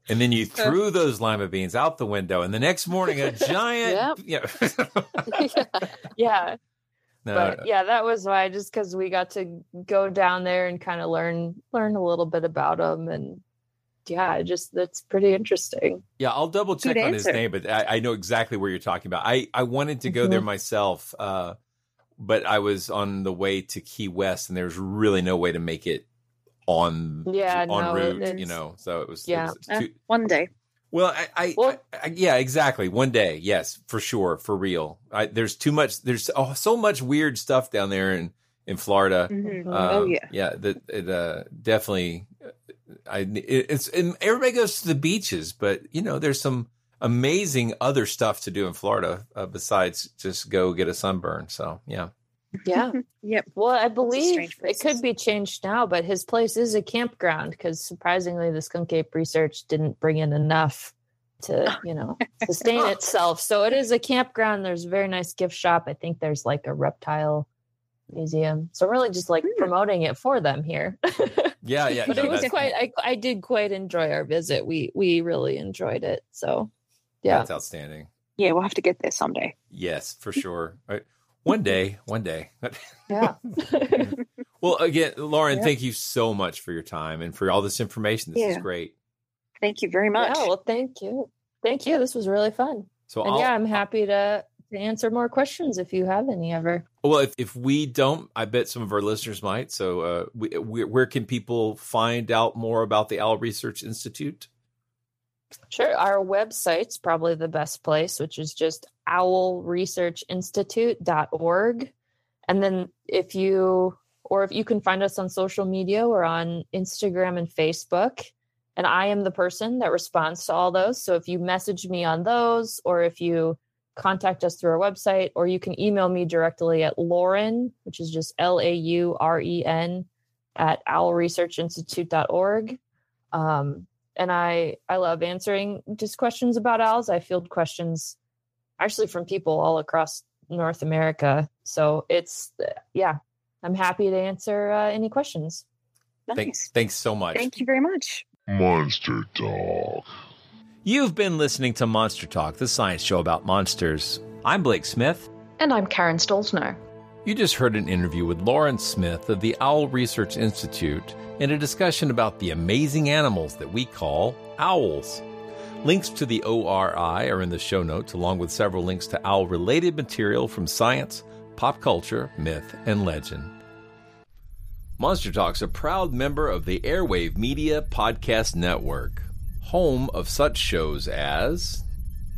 And then you threw those lima beans out the window, and the next morning a giant. Yeah. yeah. No, but yeah, that was why. Just because we got to go down there and kind of learn learn a little bit about them, and yeah, just that's pretty interesting. Yeah, I'll double check Good on his name, but I, I know exactly where you're talking about. I, I wanted to go there Mhm. myself, uh, but I was on the way to Key West, and there's really no way to make it on Yeah, on no, route, you know. So it was, it Yeah. was Uh, one day. well, I, I, I, I- yeah, exactly. One day, yes, for sure, for real. I, there's too much. There's oh, so much weird stuff down there in in Florida. Mhm. Oh, Um, yeah. yeah. That it uh, definitely. I it, it's and everybody goes to the beaches, but you know, there's some amazing other stuff to do in Florida uh, besides just go get a sunburn. So yeah, Yeah. yep. Well, I believe it could be changed now, but his place is a campground because surprisingly, the skunk ape research didn't bring in enough to, ah. you know, sustain oh. itself. So it is a campground. There's a very nice gift shop. I think there's like a reptile museum. So really just like hmm. promoting it for them here. yeah, yeah. but no, it was quite I, I did quite enjoy our visit. We we really enjoyed it. So yeah. That's outstanding. Yeah, we'll have to get there someday. Yes, for sure. All right. One day, one day. Yeah. well, again, Lauren, Yeah. thank you so much for your time and for all this information. This is great. Thank you very much. Yeah, well, thank you. Thank you. This was really fun. So and I'll- yeah, I'm happy to, to answer more questions if you have any ever. Well, if, if we don't, I bet some of our listeners might. So, uh, we, we, where can people find out more about the Owl Research Institute? Sure. Our website's probably the best place, which is just owlresearchinstitute.org. And then if you, or if you can find us on social media, we're on Instagram and Facebook. And I am the person that responds to all those. So if you message me on those, or if you contact us through our website, or you can email me directly at Lauren, which is just L A U R E N, at owlresearchinstitute.org. Um, and I I love answering just questions about owls. I field questions actually from people all across North America. So it's yeah, I'm happy to answer uh, any questions. Thanks, thanks so much. Thank you very much. Monster Talk. You've been listening to Monster Talk, the science show about monsters. I'm Blake Smith. And I'm Karen Stollznow. You just heard an interview with Lauren Smith of the Owl Research Institute and a discussion about the amazing animals that we call owls. Links to the ORI are in the show notes, along with several links to owl related material from science, pop culture, myth, and legend. Monster Talk's a proud member of the Airwave Media Podcast Network, home of such shows as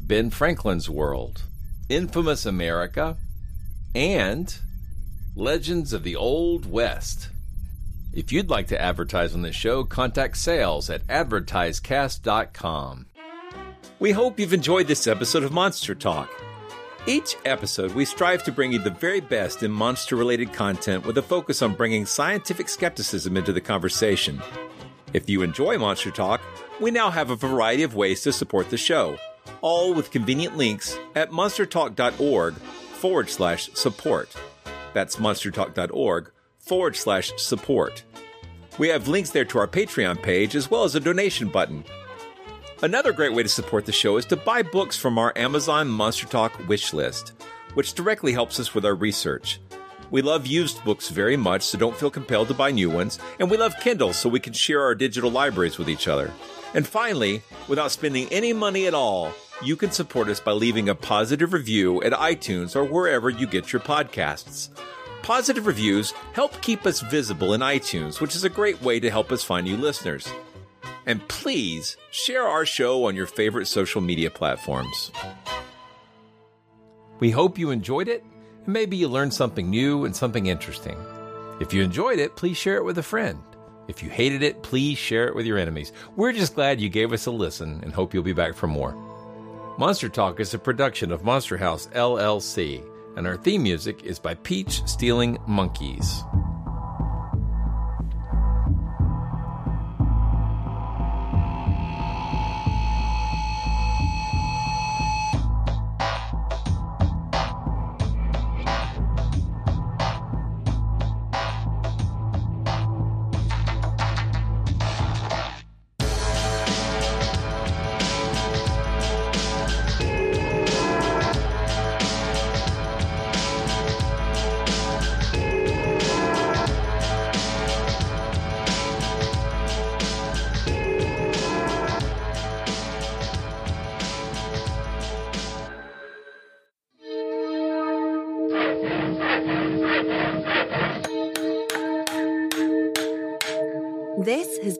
Ben Franklin's World, Infamous America, and Legends of the Old West. If you'd like to advertise on this show, contact sales at advertisecast.com. We hope you've enjoyed this episode of Monster Talk. Each episode, we strive to bring you the very best in monster related content with a focus on bringing scientific skepticism into the conversation. If you enjoy Monster Talk, we now have a variety of ways to support the show, all with convenient links at monstertalk.org forward slash support. That's monstertalk.org forward slash support. We have links there to our Patreon page as well as a donation button. Another great way to support the show is to buy books from our Amazon Monster Talk wish list, which directly helps us with our research. We love used books very much, so don't feel compelled to buy new ones, and we love Kindle so we can share our digital libraries with each other. And finally, without spending any money at all, you can support us by leaving a positive review at iTunes or wherever you get your podcasts. Positive reviews help keep us visible in iTunes, which is a great way to help us find new listeners. And please share our show on your favorite social media platforms. We hope you enjoyed it, and maybe you learned something new and something interesting. If you enjoyed it, please share it with a friend. If you hated it, please share it with your enemies. We're just glad you gave us a listen and hope you'll be back for more. Monster Talk is a production of Monster House LLC, and our theme music is by Peach Stealing Monkeys.